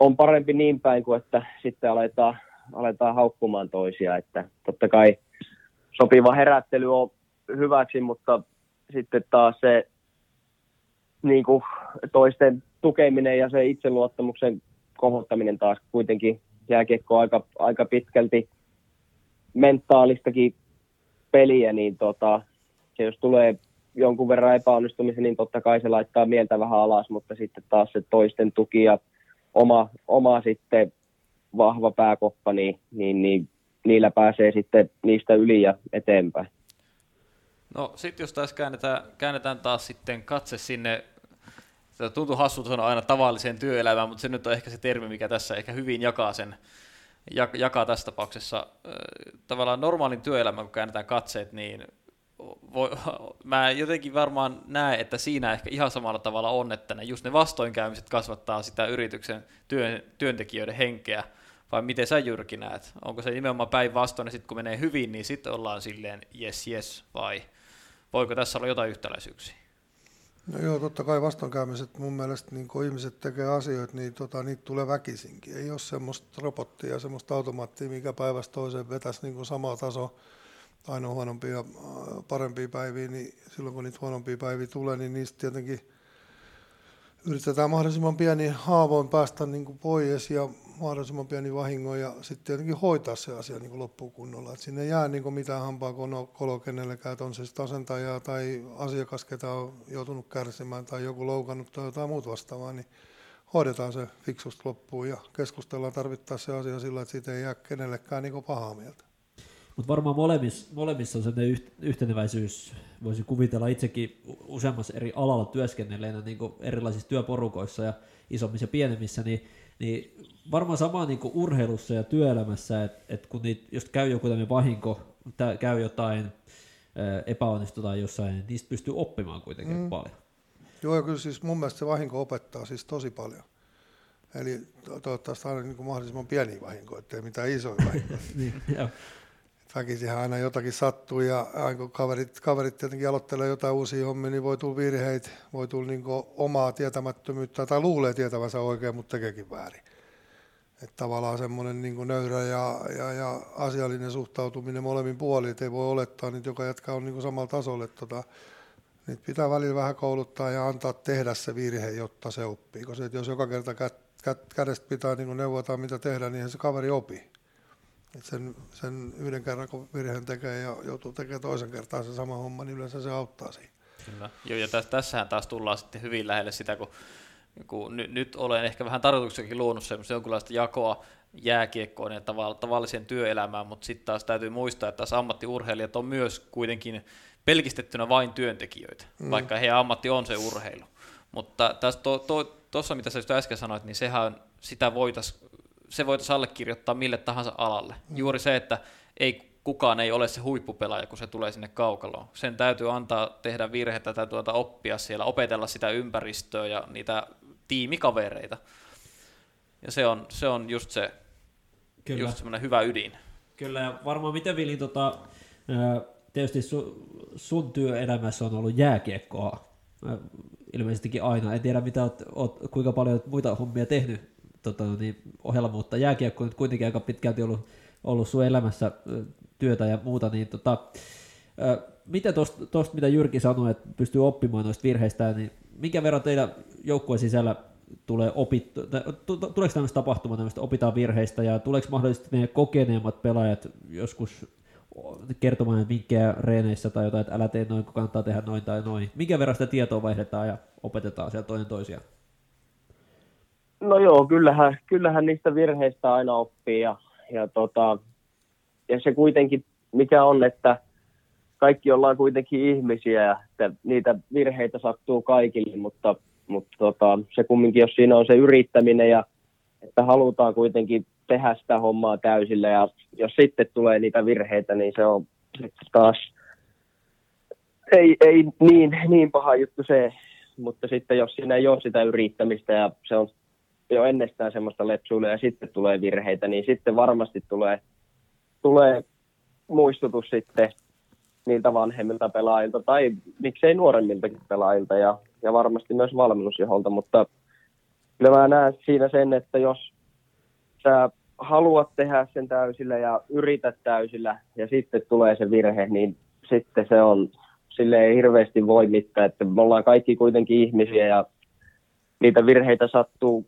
on parempi niin päin kuin, että sitten aletaan, aletaan haukkumaan toisia, että totta kai sopiva herättely on hyväksi, mutta sitten taas se niin kuin toisten tukeminen ja se itseluottamuksen kohottaminen taas kuitenkin jääkiekko aika, aika pitkälti mentaalistakin peliä, niin tota, se jos tulee jonkun verran epäonnistumisen, niin totta kai se laittaa mieltä vähän alas, mutta sitten taas se toisten tuki ja oma, oma sitten vahva pääkoppa, niin, niin, niin niillä pääsee sitten niistä yli ja eteenpäin. No sitten jos taas käännetään, käännetään taas sitten katse sinne, tuntuu hassulta sanoa aina tavalliseen työelämään, mutta se nyt on ehkä se termi, mikä tässä ehkä hyvin jakaa sen, jakaa tässä tapauksessa. Tavallaan normaalin työelämän, kun käännetään katseet, niin voi, mä jotenkin varmaan näen, että siinä ehkä ihan samalla tavalla on, että ne, just ne vastoinkäymiset kasvattaa sitä yrityksen työn, työntekijöiden henkeä, vai miten sä Jyrki näet? Onko se nimenomaan päinvastoin, ja sitten kun menee hyvin, niin sitten ollaan silleen yes yes, vai voiko tässä olla jotain yhtäläisyyksiä? No joo, totta kai vastoinkäymiset mun mielestä, niin kun ihmiset tekee asioita, niin tota, niitä tulee väkisinkin. Ei ole semmoista robottia, semmoista automaattia, mikä päivästä toiseen vetäisi niin samaa tasoa aina huonompia ja äh, parempia päiviä, niin silloin kun niitä huonompia päiviä tulee, niin niistä tietenkin yritetään mahdollisimman pieni haavoin päästä niin kuin pois ja mahdollisimman pieni vahingo ja sitten tietenkin hoitaa se asia niin kuin loppuun kunnolla. Et sinne jää niin kuin mitään hampaa kolo kenellekään, että on se sitten asentaja tai asiakas, ketä on joutunut kärsimään tai joku loukannut tai jotain muuta vastaavaa, niin hoidetaan se fiksusti loppuun ja keskustellaan tarvittaessa se asia sillä, että siitä ei jää kenellekään niin pahaa mieltä. Mutta varmaan molemmissa, molemmissa on sellainen yhteneväisyys, voisi kuvitella itsekin useammassa eri alalla työskennelleenä niin erilaisissa työporukoissa ja isommissa ja pienemmissä, niin, niin varmaan sama niin urheilussa ja työelämässä, että et kun niitä, jos käy joku tämmöinen vahinko, käy jotain, epäonnistutaan jossain, niin niistä pystyy oppimaan kuitenkin mm. paljon. Joo, ja kyllä siis mun mielestä se vahinko opettaa siis tosi paljon. Eli toivottavasti aina niin kuin mahdollisimman pieni vahinko, ettei mitään isoja vahinkoja. niin, väkisinhän aina jotakin sattuu ja aina kaverit, kaverit tietenkin aloittelee jotain uusia hommia, niin voi tulla virheitä, voi tulla niin omaa tietämättömyyttä tai luulee tietävänsä oikein, mutta tekeekin väärin. Että tavallaan semmoinen niin nöyrä ja, ja, ja, asiallinen suhtautuminen molemmin puolin, että ei voi olettaa niitä, joka jätkä on niin samalla tasolla. Että tota, niitä pitää välillä vähän kouluttaa ja antaa tehdä se virhe, jotta se oppii. Koska jos joka kerta kä, kä, kädestä pitää niin neuvotaan, mitä tehdä, niin se kaveri opii. Et sen, sen yhden kerran, kun virheen tekee ja joutuu tekemään toisen kertaan se sama homma, niin yleensä se auttaa siinä. Kyllä. Joo, ja tässähän taas tullaan sitten hyvin lähelle sitä, kun, kun nyt, nyt olen ehkä vähän tarkoituksenkin luonut semmoista jonkinlaista jakoa jääkiekkoon ja tavall- tavalliseen työelämään, mutta sitten taas täytyy muistaa, että taas ammattiurheilijat on myös kuitenkin pelkistettynä vain työntekijöitä, mm. vaikka heidän ammatti on se urheilu. Mutta tuossa, to, to, mitä sä äsken sanoit, niin sehän sitä voitaisiin se voitaisiin allekirjoittaa mille tahansa alalle. Juuri se, että ei kukaan ei ole se huippupelaaja, kun se tulee sinne kaukaloon. Sen täytyy antaa tehdä virhettä, täytyy antaa oppia siellä, opetella sitä ympäristöä ja niitä tiimikavereita. Ja se on, se on just se, Kyllä. just semmoinen hyvä ydin. Kyllä, ja varmaan miten Vili, tota, tietysti su, sun työelämässä on ollut jääkiekkoa ää, ilmeisestikin aina. En tiedä, mitä oot, oot, kuinka paljon muita hommia tehnyt tota, niin, ohella, mutta jääkiekko on kuitenkin aika pitkälti ollut, ollut sun elämässä työtä ja muuta, niin tota, mitä tuosta, mitä Jyrki sanoi, että pystyy oppimaan noista virheistä, niin minkä verran teillä joukkueen sisällä tulee opittu, tuleeko tämmöistä tapahtumaa, tämmöistä opitaan virheistä ja tuleeko mahdollisesti ne kokeneemmat pelaajat joskus kertomaan vinkkejä reeneissä tai jotain, että älä tee noin, kun kannattaa tehdä noin tai noin. Minkä verran sitä tietoa vaihdetaan ja opetetaan siellä toinen toisiaan? No joo, kyllähän, kyllähän niistä virheistä aina oppii ja, ja, tota, ja se kuitenkin, mikä on, että kaikki ollaan kuitenkin ihmisiä ja että niitä virheitä sattuu kaikille, mutta mutta tota, se kumminkin, jos siinä on se yrittäminen ja että halutaan kuitenkin tehdä sitä hommaa täysillä ja jos sitten tulee niitä virheitä, niin se on taas ei, ei niin, niin paha juttu se, mutta sitten jos siinä ei ole sitä yrittämistä ja se on jo ennestään semmoista lepsuilua ja sitten tulee virheitä, niin sitten varmasti tulee, tulee muistutus sitten niiltä vanhemmilta pelaajilta tai miksei nuoremmiltakin pelaajilta ja, ja varmasti myös valmennusjoholta, mutta kyllä mä näen siinä sen, että jos sä haluat tehdä sen täysillä ja yrität täysillä ja sitten tulee se virhe, niin sitten se on, sille ei hirveästi voi mitään, että me ollaan kaikki kuitenkin ihmisiä ja niitä virheitä sattuu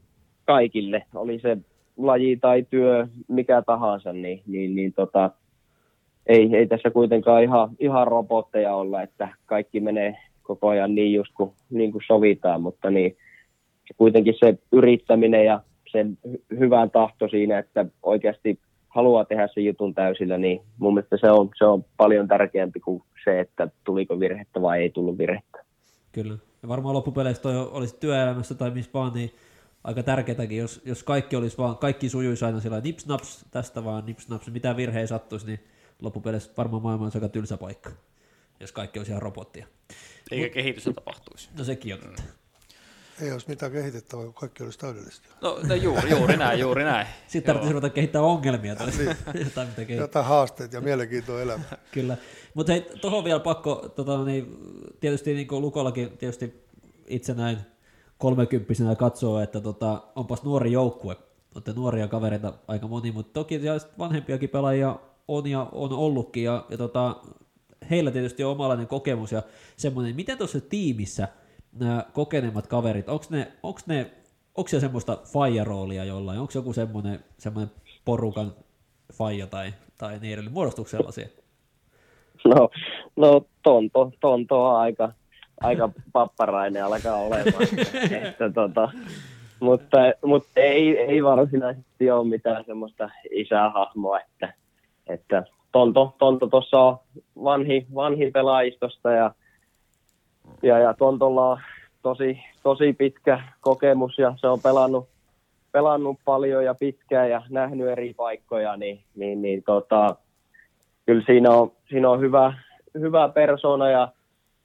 kaikille, oli se laji tai työ, mikä tahansa, niin, niin, niin tota, ei, ei tässä kuitenkaan ihan, ihan robotteja olla, että kaikki menee koko ajan niin just kuin, niin kuin sovitaan, mutta niin, kuitenkin se yrittäminen ja sen hy- hyvän tahto siinä, että oikeasti haluaa tehdä sen jutun täysillä, niin mun mielestä se on, se on paljon tärkeämpi kuin se, että tuliko virhettä vai ei tullut virhettä. Kyllä. Ja varmaan loppupeleissä toi olisi työelämässä tai missä vaan, niin aika tärkeätäkin, jos, jos kaikki olisi vaan, kaikki sujuisi aina sillä nips naps, tästä vaan nips naps, mitä virheä sattuisi, niin loppupeleissä varmaan maailma on aika tylsä paikka, jos kaikki olisi ihan robottia. Eikä Mut, kehitystä tapahtuisi. No sekin on. Mm. Ei olisi mitään kehitettävää, kun kaikki olisi täydellistä. No, no juuri, juuri näin, juuri näin. Sitten tarvitsisi ruveta kehittää ongelmia. Tai niin. jotain, mitä kehittää. Jotain haasteet ja mielenkiintoa elämä. Kyllä. Mutta hei, tuohon vielä pakko, tota, niin, tietysti niin kuin Lukollakin tietysti itse näin kolmekymppisenä katsoo, että tota, onpas nuori joukkue. Olette nuoria kavereita aika moni, mutta toki vanhempiakin pelaajia on ja on ollutkin, ja, ja tota, heillä tietysti on omalainen kokemus ja semmoinen, miten tuossa tiimissä nämä kokeneemmat kaverit, onko ne, onks ne onko se semmoista faija-roolia jollain, onko joku semmoinen, semmoinen porukan faija tai, tai niin edelleen, muodostuuko sellaisia? No, no tonto, tonto on aika, aika papparainen alkaa olemaan. että, tota, mutta, mutta ei, ei varsinaisesti ole mitään semmoista isähahmoa, että että Tonto, Tonto tuossa on vanhi, vanhi pelaajistosta ja, ja, ja Tontolla on tosi, tosi pitkä kokemus ja se on pelannut, pelannut paljon ja pitkään ja nähnyt eri paikkoja, niin, niin, niin tota, kyllä siinä on, siinä on hyvä, hyvä persona ja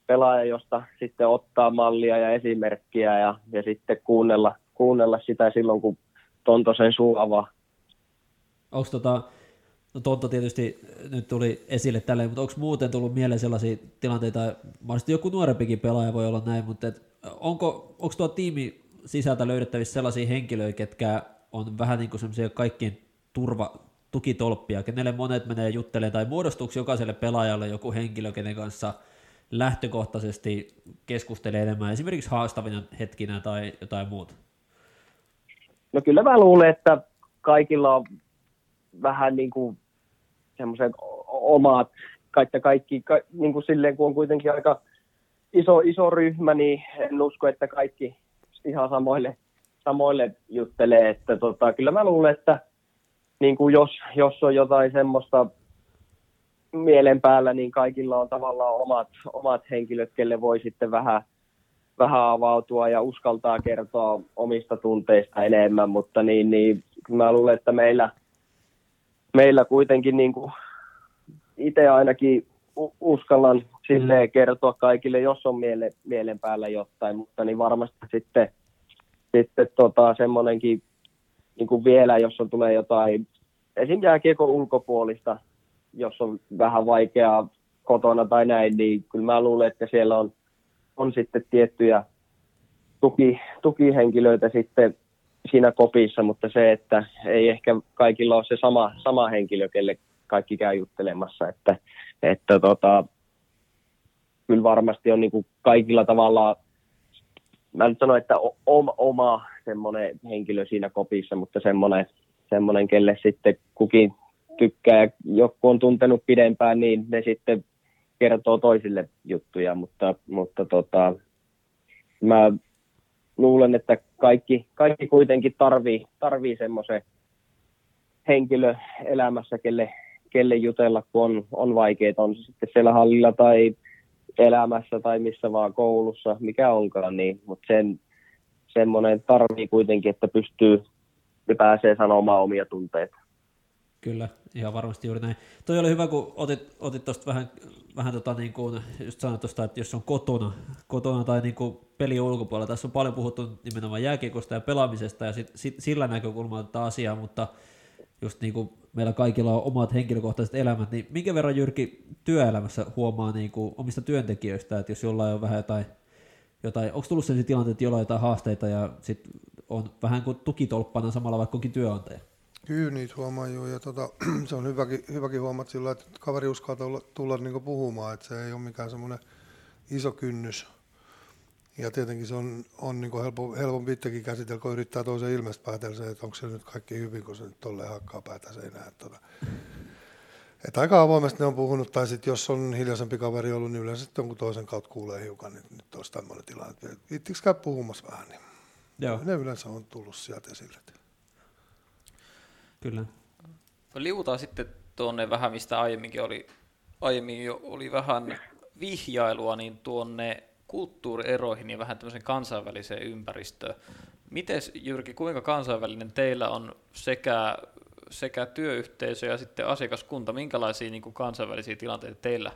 pelaaja, josta sitten ottaa mallia ja esimerkkiä ja, ja sitten kuunnella, kuunnella sitä silloin, kun Tonto sen suu avaa. Onko tota, No Tonto tietysti nyt tuli esille tälleen, mutta onko muuten tullut mieleen sellaisia tilanteita, mahdollisesti joku nuorempikin pelaaja voi olla näin, mutta et onko, onko tuo tiimi sisältä löydettävissä sellaisia henkilöitä, ketkä on vähän niin kuin semmoisia kaikkien turva, tukitolppia, kenelle monet menee juttelemaan, tai muodostuuko jokaiselle pelaajalle joku henkilö, kenen kanssa lähtökohtaisesti keskustelee enemmän, esimerkiksi haastavina hetkinä tai jotain muuta? No kyllä mä luulen, että kaikilla on vähän niin kuin semmoiset omat, kaikki, kaikki ka, niin kuin silleen, kun on kuitenkin aika iso, iso ryhmä, niin en usko, että kaikki ihan samoille, samoille juttelee. Että tota, kyllä mä luulen, että niin kuin jos, jos on jotain semmoista mielen päällä, niin kaikilla on tavallaan omat, omat henkilöt, kelle voi sitten vähän, vähän avautua ja uskaltaa kertoa omista tunteista enemmän, mutta niin, niin mä luulen, että meillä, meillä kuitenkin niin kuin itse ainakin uskallan silleen kertoa kaikille, jos on miele, mielen päällä jotain, mutta niin varmasti sitten, sitten tota, semmoinenkin niin kuin vielä, jos on tulee jotain, esim. jääkiekon ulkopuolista, jos on vähän vaikeaa kotona tai näin, niin kyllä mä luulen, että siellä on, on sitten tiettyjä tuki, tukihenkilöitä sitten siinä kopissa, mutta se, että ei ehkä kaikilla ole se sama, sama henkilö, kelle kaikki käy juttelemassa, että, että tota, kyllä varmasti on niin kuin kaikilla tavalla, mä nyt sanon, että oma, oma semmoinen henkilö siinä kopissa, mutta semmoinen, semmoinen, kelle sitten kukin tykkää ja joku on tuntenut pidempään, niin ne sitten kertoo toisille juttuja, mutta, mutta tota, mä luulen, että kaikki, kaikki kuitenkin tarvii, tarvii semmoisen henkilö elämässä, kelle, kelle jutella, kun on, on vaikeita, on se sitten siellä hallilla tai elämässä tai missä vaan koulussa, mikä onkaan, niin, mutta sen, semmoinen tarvii kuitenkin, että pystyy ja pääsee sanomaan omia tunteita. Kyllä, ihan varmasti juuri näin. Toi oli hyvä, kun otit, otit tuosta vähän, vähän tota niin kuin, just sanoit tosta, että jos on kotona, kotona tai niin kuin peli ulkopuolella, tässä on paljon puhuttu nimenomaan jääkiekosta ja pelaamisesta ja sit, sit, sillä näkökulmalla tätä asiaa, mutta just niin kuin meillä kaikilla on omat henkilökohtaiset elämät, niin minkä verran Jyrki työelämässä huomaa niin kuin omista työntekijöistä, että jos jollain on vähän jotain, jotain onko tullut sellaisia tilanteita, jollain on jotain haasteita ja sit on vähän kuin tukitolppana samalla vaikka onkin työnantaja? Kyllä niitä huomaa joo, ja tota, se on hyväkin, hyväkin huomata sillä, että kaveri uskaa tulla, tulla niin puhumaan, että se ei ole mikään semmoinen iso kynnys. Ja tietenkin se on, on niin helpo, helpompi itsekin käsitellä, kun yrittää toisen ilmeistä päätellä se, että onko se nyt kaikki hyvin, kun se nyt tolleen hakkaa päätä seinään. Että, tota. että aika avoimesti ne on puhunut, tai sitten jos on hiljaisempi kaveri ollut, niin yleensä jonkun toisen kautta kuulee hiukan, niin nyt olisi tämmöinen tilanne. Viittikö käy puhumassa vähän, niin Joo. ne yleensä on tullut sieltä esille. Kyllä. Liutaan sitten tuonne vähän, mistä aiemminkin oli, aiemmin jo oli vähän vihjailua, niin tuonne kulttuurieroihin ja vähän tämmöisen kansainväliseen ympäristöön. Miten Jyrki, kuinka kansainvälinen teillä on sekä, sekä työyhteisö ja sitten asiakaskunta? Minkälaisia niin kuin kansainvälisiä tilanteita teillä,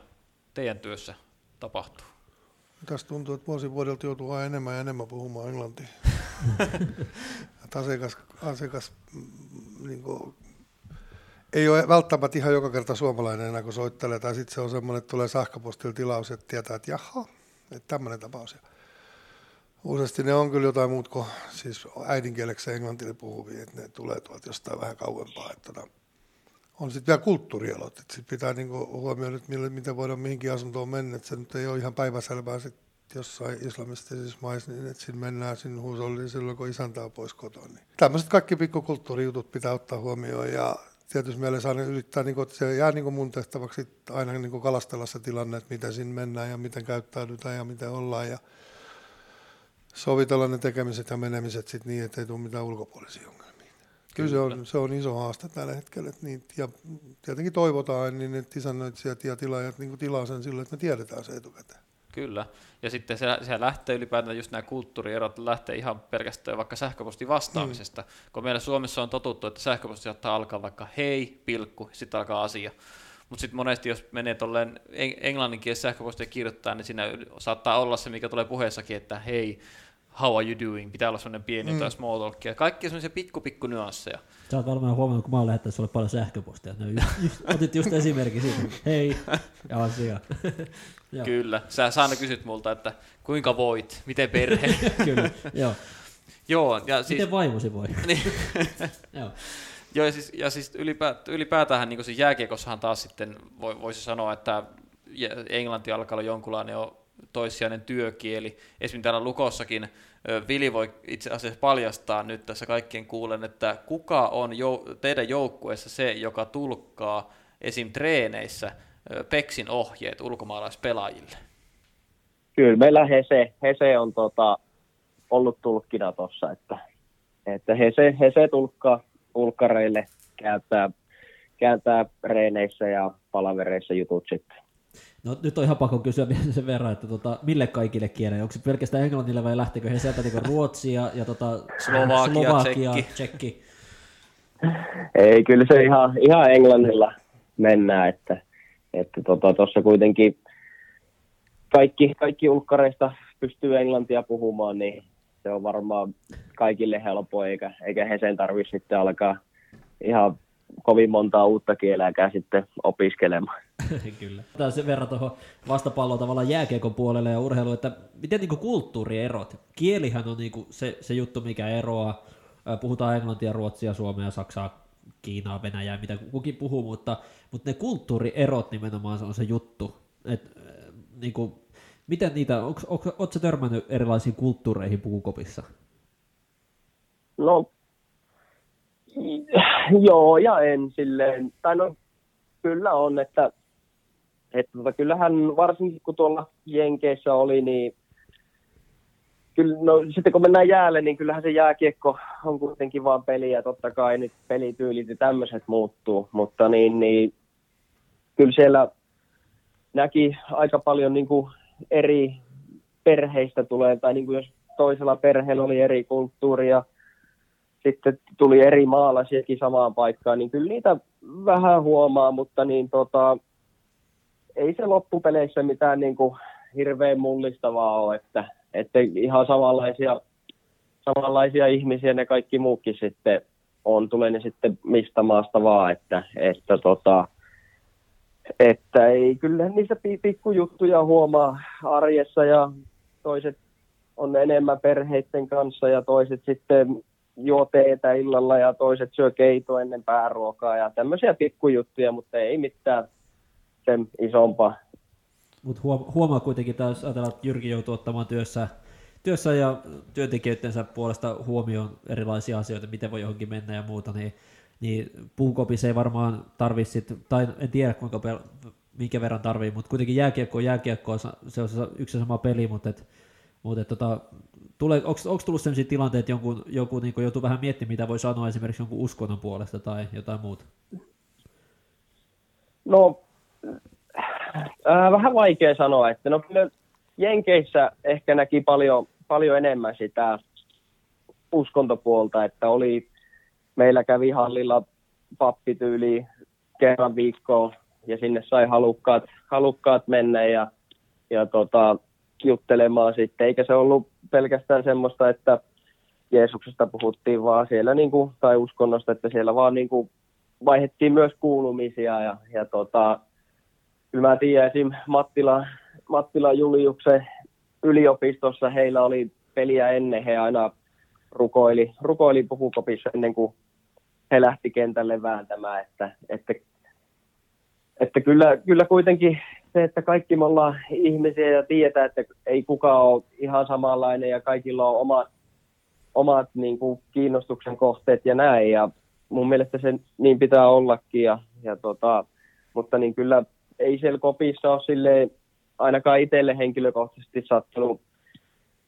teidän työssä tapahtuu? Tässä tuntuu, että vuosi vuodelta joutuu aina enemmän ja enemmän puhumaan englantia. asiakas, asiakas niin kuin, ei ole välttämättä ihan joka kerta suomalainen enää, kun soittelee, tai sitten se on semmoinen, että tulee sähköpostilla tilaus, että tietää, että jaha, että tämmöinen tapaus. Useasti ne on kyllä jotain muut kuin siis äidinkieleksi englantille puhuvia, että ne tulee tuolta jostain vähän kauempaa. Että tota, on sitten vielä kulttuurialot, että sit pitää niinku huomioida, että miten voidaan mihinkin asuntoon mennä, että se nyt ei ole ihan päiväselvää sit jossain islamistisissa maissa, niin että sinne mennään sinne huusolliin silloin, kun isäntä on pois kotoa. Niin. Tämmöiset kaikki pikkukulttuurijutut pitää ottaa huomioon ja tietysti mielessä aina yrittää, niin kuin, että se jää niin kuin mun tehtäväksi aina niin kuin kalastella se tilanne, että miten sinne mennään ja miten käyttäydytään ja miten ollaan ja sovitella ne tekemiset ja menemiset sit niin, ettei tule mitään ulkopuolisia ongelmia. Kyllä, Kyllä. Se, on, se on iso haaste tällä hetkellä. Että niin, ja tietenkin toivotaan, niin että isännöitsijät ja tilaajat niin tilaa sen silloin, että me tiedetään se etukäteen. Kyllä. Ja sitten se, se lähtee ylipäätään just nämä kulttuurierot lähtee ihan pelkästään vaikka sähköpostin vastaamisesta. Mm. Kun meillä Suomessa on totuttu, että sähköposti saattaa alkaa vaikka hei, pilkku, sitten alkaa asia. Mutta sitten monesti, jos menee tolleen englanninkielistä sähköpostia kirjoittaa, niin siinä saattaa olla se, mikä tulee puheessakin, että hei, how are you doing, pitää olla sellainen pieni mm. tai small talk, ja kaikki sellaisia pikku pikku nyansseja. Sä oot varmaan huomannut, kun mä oon lähettänyt sulle paljon sähköpostia. No, just, just, otit just esimerkki siitä, hei, ja asia. Kyllä, sä aina kysyt multa, että kuinka voit, miten perhe. Kyllä, joo. joo ja siis, miten vaimosi voi. Niin. joo. Joo, ja siis, ja siis ylipä, ylipäätään niin siis jääkiekossahan taas sitten voi, voisi sanoa, että englanti alkaa olla jonkunlainen jo toissijainen työkieli. Esimerkiksi täällä Lukossakin Vili voi itse asiassa paljastaa nyt tässä kaikkien kuulen, että kuka on jou- teidän joukkueessa se, joka tulkkaa esim. treeneissä Peksin ohjeet ulkomaalaispelaajille? Kyllä, meillä Hese, Hese on tota, ollut tulkkina tuossa, että, että Hese, Hese tulkkaa ulkkareille, kääntää, kääntää reeneissä ja palavereissa jutut sitten. No nyt on ihan pakko kysyä vielä sen verran, että tota, mille kaikille kielelle? Onko se pelkästään englannille vai lähtekö he sieltä niin Ruotsia ja tota, Slovakia, Slovakia Tsekki. Ei, kyllä se ihan, ihan englannilla mennään, että että tuossa tota, kuitenkin kaikki, kaikki ulkkareista pystyy englantia puhumaan, niin se on varmaan kaikille helppo, eikä, eikä he sen tarvitse sitten alkaa ihan kovin montaa uutta kielääkään sitten opiskelemaan. Kyllä. Tämä sen verran tuohon vastapalloon tavallaan jääkiekon puolelle ja urheilu, että miten niin kulttuurierot? Kielihän on niin se, se juttu, mikä eroaa. Puhutaan englantia, ruotsia, suomea, saksaa, Kiinaa, Venäjää, mitä kukin puhuu, mutta, mutta ne kulttuurierot nimenomaan on se juttu. Et, niin kuin, miten niitä, oletko törmännyt erilaisiin kulttuureihin Pukukopissa? No, joo ja en silleen, tai no kyllä on, että, että tota, kyllähän varsinkin kun tuolla Jenkeissä oli, niin kyllä, no, sitten kun mennään jäälle, niin kyllähän se jääkiekko on kuitenkin vaan peliä. Totta kai nyt pelityylit ja tämmöiset muuttuu, mutta niin, niin kyllä siellä näki aika paljon niin kuin eri perheistä tulee, tai niin kuin jos toisella perheellä oli eri kulttuuri ja sitten tuli eri maalaisiakin samaan paikkaan, niin kyllä niitä vähän huomaa, mutta niin tota, ei se loppupeleissä mitään niin kuin hirveän mullistavaa ole, että, että ihan samanlaisia, samanlaisia ihmisiä ne kaikki muukin sitten on, tulee ne sitten mistä maasta vaan, että, että, tota, että ei kyllä niissä pikkujuttuja huomaa arjessa ja toiset on enemmän perheiden kanssa ja toiset sitten juo teetä illalla ja toiset syö keito ennen pääruokaa ja tämmöisiä pikkujuttuja, mutta ei mitään sen isompaa. Mutta huomaa kuitenkin taas, ajatellaan, että Jyrki joutuu ottamaan työssä, työssä ja työntekijöidensä puolesta huomioon erilaisia asioita, miten voi johonkin mennä ja muuta, niin, niin puukopissa ei varmaan tarvitse, tai en tiedä kuinka pel- minkä verran tarvii, mutta kuitenkin jääkiekko on jääkiekko, se on yksi sama peli, mutta et, mutta et, tota, onko tullut sellaisia tilanteita, että jonkun, joku niin joutuu vähän miettimään, mitä voi sanoa esimerkiksi jonkun uskonnon puolesta tai jotain muuta? No Äh, vähän vaikea sanoa, että no Jenkeissä ehkä näki paljon, paljon enemmän sitä uskontopuolta, että oli, meillä kävi hallilla pappityyli kerran viikkoon ja sinne sai halukkaat, halukkaat mennä ja, ja tota, juttelemaan sitten, eikä se ollut pelkästään semmoista, että Jeesuksesta puhuttiin vaan siellä niin kuin, tai uskonnosta, että siellä vaan niin kuin, vaihettiin myös kuulumisia ja, ja tota, kyllä mä tiedän esim. Mattila, Mattila Juliuksen yliopistossa heillä oli peliä ennen, he aina rukoili, rukoili pukukopissa ennen kuin he lähti kentälle vääntämään, että, että, että kyllä, kyllä kuitenkin se, että kaikki me ollaan ihmisiä ja tietää, että ei kukaan ole ihan samanlainen ja kaikilla on omat, omat niin kuin kiinnostuksen kohteet ja näin ja mun mielestä se niin pitää ollakin ja, ja tota, mutta niin kyllä ei siellä kopissa ole silleen, ainakaan itselle henkilökohtaisesti sattunut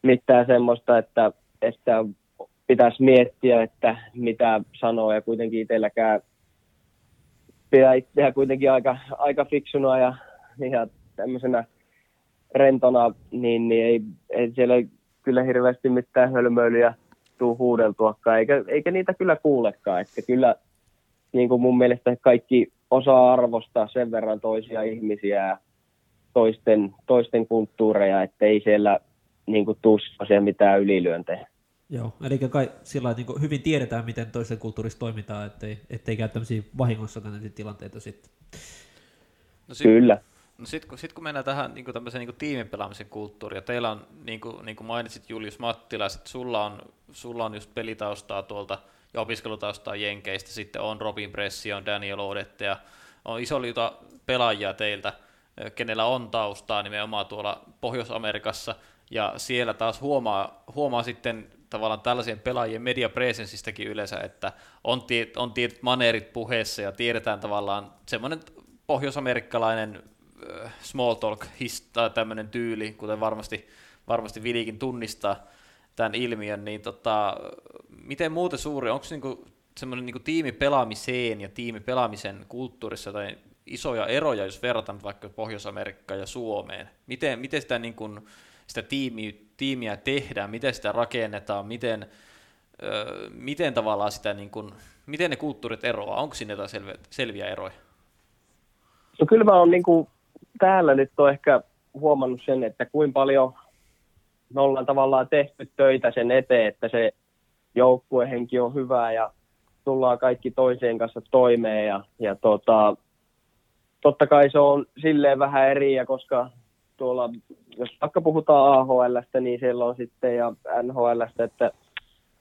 mitään semmoista, että, että pitäisi miettiä, että mitä sanoo. Ja kuitenkin itselläkään pitää itseä kuitenkin aika, aika fiksuna ja, ja tämmöisenä rentona, niin, niin ei, ei siellä kyllä hirveästi mitään hölmöilyjä tuu huudeltuakaan, eikä, eikä niitä kyllä kuulekaan, että kyllä niin kuin mun mielestä kaikki osaa arvostaa sen verran toisia ihmisiä ja toisten, toisten kulttuureja, että ei siellä niin kuin, tuu mitään ylilyöntejä. Joo, eli kai sillä niin hyvin tiedetään, miten toisen kulttuurissa toimitaan, ettei, ettei käy tämmöisiä vahingossa tilanteita sitten. No sit, Kyllä. No sitten kun, sit kun mennään tähän niin kuin tämmöiseen niin kuin tiimin pelaamisen kulttuuriin, ja teillä on, niin kuin, niin kuin mainitsit Julius Mattila, sit sulla on, sulla on just pelitaustaa tuolta – ja opiskelutaustaa Jenkeistä. Sitten on Robin Pressi, on Daniel Odette ja on iso liuta pelaajia teiltä, kenellä on taustaa nimenomaan tuolla Pohjois-Amerikassa. Ja siellä taas huomaa, huomaa sitten tavallaan tällaisien pelaajien mediapresenssistäkin yleensä, että on, tie, on tietyt maneerit puheessa ja tiedetään tavallaan semmoinen pohjoisamerikkalainen small talk tämmöinen tyyli, kuten varmasti, varmasti Vilikin tunnistaa, tämän ilmiön, niin tota, miten muuten suuri, onko niinku semmoinen niinku tiimipelaamiseen ja tiimipelaamisen kulttuurissa tai isoja eroja, jos verrataan vaikka Pohjois-Amerikkaan ja Suomeen? Miten, miten sitä, niinku, sitä tiimi, tiimiä tehdään, miten sitä rakennetaan, miten, ö, miten tavallaan sitä niinku, Miten ne kulttuurit eroaa? Onko sinne jotain selviä, selviä eroja? No kyllä mä oon niin kuin, täällä nyt on ehkä huomannut sen, että kuinka paljon me ollaan tavallaan tehty töitä sen eteen, että se joukkuehenki on hyvä ja tullaan kaikki toiseen kanssa toimeen ja, ja tota, totta kai se on silleen vähän eri, koska tuolla, jos vaikka puhutaan AHLstä, niin siellä on sitten ja NHLstä, että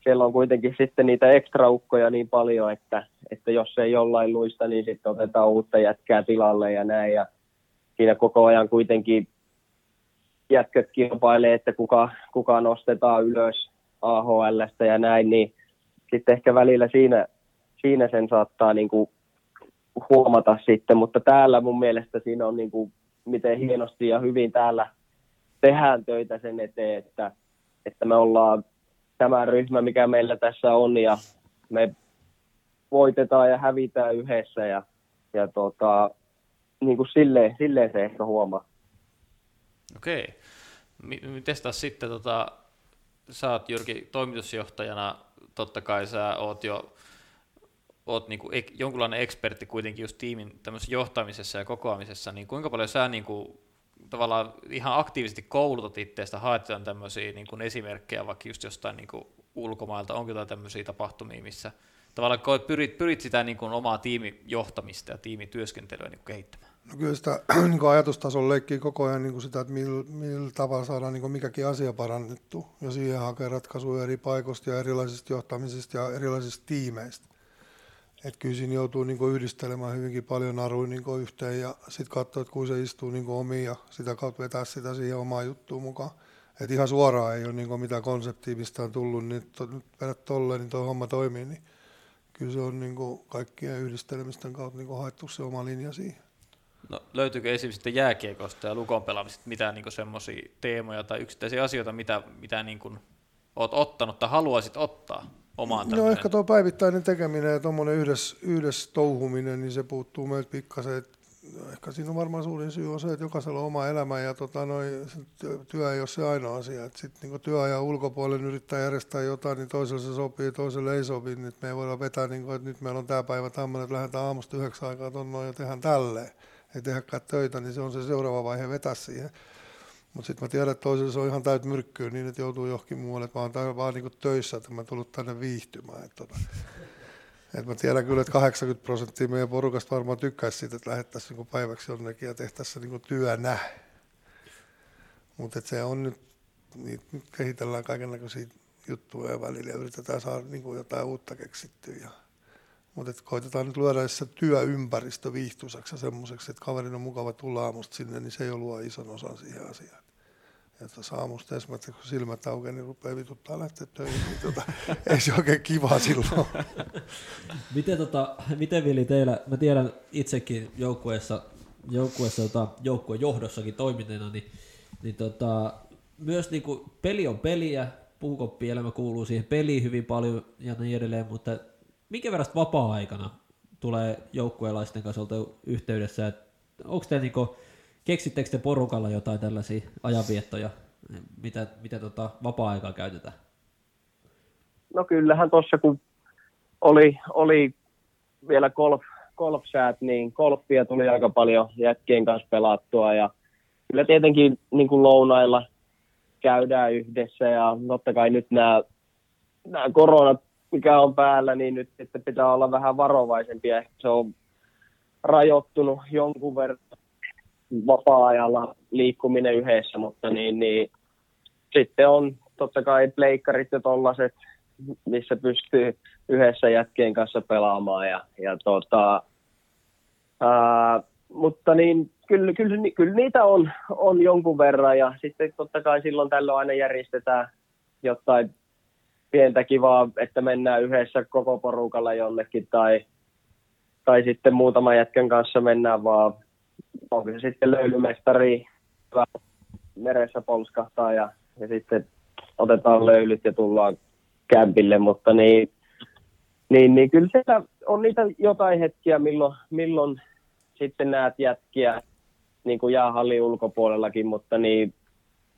siellä on kuitenkin sitten niitä ekstraukkoja niin paljon, että, että jos ei jollain luista, niin sitten otetaan uutta jätkää tilalle ja näin. Ja siinä koko ajan kuitenkin jätköt kilpailee, että kuka, kuka nostetaan ylös AHLstä ja näin, niin sitten ehkä välillä siinä, siinä sen saattaa niin kuin huomata sitten, mutta täällä mun mielestä siinä on niin kuin, miten hienosti ja hyvin täällä tehdään töitä sen eteen, että, että me ollaan tämä ryhmä, mikä meillä tässä on ja me voitetaan ja hävitään yhdessä ja, ja tota, niin kuin silleen, silleen se ehkä huomaa. Okei. Miten taas sitten, tota, sä oot Jyrki toimitusjohtajana, totta kai sä oot jo oot niinku ek, jonkunlainen ekspertti kuitenkin just tiimin johtamisessa ja kokoamisessa, niin kuinka paljon sä niinku, tavallaan ihan aktiivisesti koulutat itseästä, haet tämmöisiä niinku esimerkkejä vaikka just jostain niinku ulkomailta, onko jotain tämmöisiä tapahtumia, missä tavallaan pyrit, pyrit sitä niinku omaa tiimijohtamista ja tiimityöskentelyä niinku kehittämään? No kyllä sitä niin ajatustason leikkii koko ajan niin kuin sitä, että millä, millä tavalla saadaan niin mikäkin asia parannettu ja siihen hakee ratkaisuja eri paikoista ja erilaisista johtamisista ja erilaisista tiimeistä. Et kyllä siinä joutuu niin yhdistelemään hyvinkin paljon naruja niin yhteen ja sitten katsoa, että kun se istuu niin omiin ja sitä kautta vetää sitä siihen omaan juttuun mukaan. Et ihan suoraan ei ole niin mitään konseptia, mistä on tullut, niin to, nyt vedät tolleen, niin tuo homma toimii. Niin kyllä se on niin kaikkien yhdistelemisten kautta niin haettu se oma linja siihen. No, löytyykö esimerkiksi jääkiekosta ja lukon pelaamisesta mitään niin semmoisia teemoja tai yksittäisiä asioita, mitä, mitä niin kuin olet ottanut tai haluaisit ottaa omaan No ehkä tuo päivittäinen tekeminen ja tuommoinen yhdessä, yhdessä touhuminen, niin se puuttuu meiltä pikkasen. Ehkä siinä on varmaan suurin syy on se, että jokaisella on oma elämä ja tota, noi, työ ei ole se ainoa asia. Sitten niin työajan ulkopuolelle yrittää järjestää jotain, niin toiselle se sopii, toiselle ei sopi. Nyt me ei voida vetää, niin kuin, että nyt meillä on tämä päivä tämmöinen, että lähdetään aamusta yhdeksän aikaa tuonne ja tehdään tälleen ei tehdäkään töitä, niin se on se seuraava vaihe vetää siihen. Mutta sitten mä tiedän, että toisella se on ihan täyt myrkkyä niin, että joutuu johonkin muualle, että mä oon täällä vaan niinku töissä, että mä tullut tänne viihtymään. Et tota, et mä tiedän kyllä, että 80 prosenttia meidän porukasta varmaan tykkäisi siitä, että lähettäisiin niinku päiväksi jonnekin ja tehtäisiin niinku työnä. Mutta se on nyt, niin nyt kehitellään kaiken näköisiä juttuja välillä ja yritetään saada niinku jotain uutta keksittyä. Ja mutta koitetaan nyt luoda se työympäristö viihtuisaksi ja semmoiseksi, että kaverin on mukava tulla aamusta sinne, niin se ei ole ison osan siihen asiaan. Että saa aamusta esimerkiksi, kun silmät aukeaa, niin rupeaa vituttaa lähteä töihin, niin tota, ei se oikein kiva silloin. miten, tota, miten Vili teillä, mä tiedän itsekin joukkueessa, joukkueessa tota, joukkueen johdossakin toimineena, niin, niin tota, myös niin kuin, peli on peliä, puukoppielämä kuuluu siihen peliin hyvin paljon ja niin edelleen, mutta minkä verran vapaa-aikana tulee joukkueelaisten kanssa olta yhteydessä, onko te niinku, keksittekö te porukalla jotain tällaisia ajanviettoja, mitä, mitä tota vapaa-aikaa käytetään? No kyllähän tuossa kun oli, oli vielä golf, golfsäät, niin golfia tuli aika paljon jätkien kanssa pelattua ja kyllä tietenkin niin kuin lounailla käydään yhdessä ja totta kai nyt nämä, nämä koronat mikä on päällä, niin nyt sitten pitää olla vähän varovaisempia. Se on rajoittunut jonkun verran vapaa-ajalla liikkuminen yhdessä, mutta niin, niin sitten on totta kai pleikkarit ja tollaset, missä pystyy yhdessä jätkien kanssa pelaamaan. Ja, ja tota, ää, mutta niin, kyllä, kyllä, kyllä, niitä on, on jonkun verran ja sitten totta kai silloin tällöin aina järjestetään jotain pientä kivaa, että mennään yhdessä koko porukalla jonnekin tai, tai sitten muutaman jätkän kanssa mennään vaan, onko se sitten löylymestari, meressä polskahtaa ja, ja sitten otetaan löylyt ja tullaan kämpille, mutta niin, niin, niin kyllä siellä on niitä jotain hetkiä, milloin, milloin sitten näet jätkiä niin kuin jäähallin ulkopuolellakin, mutta niin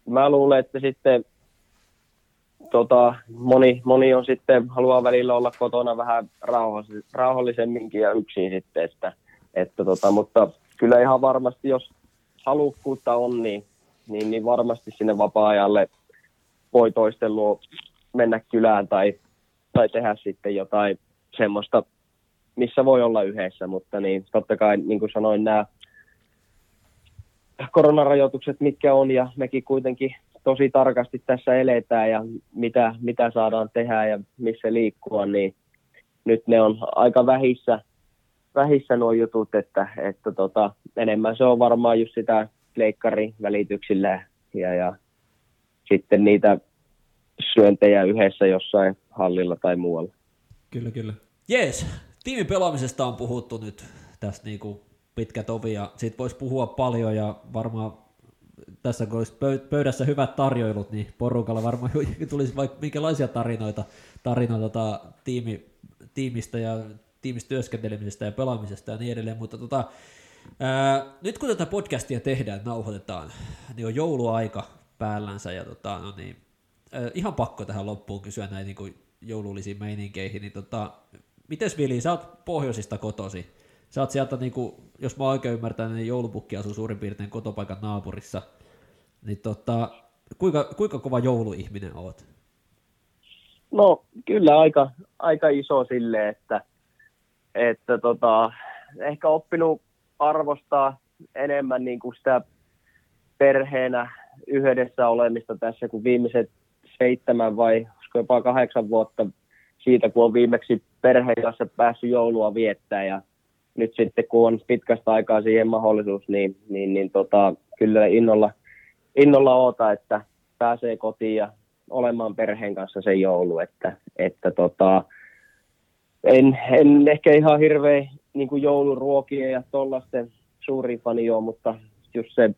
mä luulen, että sitten tota, moni, moni on sitten, haluaa välillä olla kotona vähän rauhallis- rauhallisemminkin ja yksin sitten, että, että tota, mutta kyllä ihan varmasti, jos halukkuutta on, niin, niin, niin varmasti sinne vapaa-ajalle voi toisten luo mennä kylään tai, tai tehdä sitten jotain semmoista, missä voi olla yhdessä, mutta niin totta kai, niin kuin sanoin, nämä koronarajoitukset, mitkä on, ja mekin kuitenkin tosi tarkasti tässä eletään ja mitä, mitä saadaan tehdä ja missä liikkua, niin nyt ne on aika vähissä, vähissä nuo jutut, että, että tota, enemmän se on varmaan just sitä leikkarin välityksillä ja, ja sitten niitä syöntejä yhdessä jossain hallilla tai muualla. Kyllä, kyllä. Jees, tiimin pelaamisesta on puhuttu nyt tässä niinku pitkä tovi ja siitä voisi puhua paljon ja varmaan tässä kun olisi pöydässä hyvät tarjoilut, niin porukalla varmaan tulisi vaikka minkälaisia tarinoita, tarinoita tota, tiimi, tiimistä ja tiimistä työskentelemisestä ja pelaamisesta ja niin edelleen, mutta tota, ää, nyt kun tätä podcastia tehdään, nauhoitetaan, niin on jouluaika päällänsä ja tota, no niin, ää, ihan pakko tähän loppuun kysyä näin niin joulullisiin meininkeihin, niin tota, mites Vili, sä oot pohjoisista kotosi, sä oot sieltä, niin kuin, jos mä oikein ymmärtän, niin joulupukki asuu suurin piirtein kotopaikan naapurissa, niin tota, kuinka, kuinka kova jouluihminen oot? No kyllä aika, aika iso sille, että, että tota, ehkä oppinut arvostaa enemmän niin kuin sitä perheenä yhdessä olemista tässä, kun viimeiset seitsemän vai jopa kahdeksan vuotta siitä, kun on viimeksi perheen kanssa päässyt joulua viettää ja nyt sitten kun on pitkästä aikaa siihen mahdollisuus, niin, niin, niin tota, kyllä innolla, innolla oota, että pääsee kotiin ja olemaan perheen kanssa se joulu, että, että tota, en, en ehkä ihan hirveä niin jouluruokia ja tuollaisten suuri fani ole, mutta just se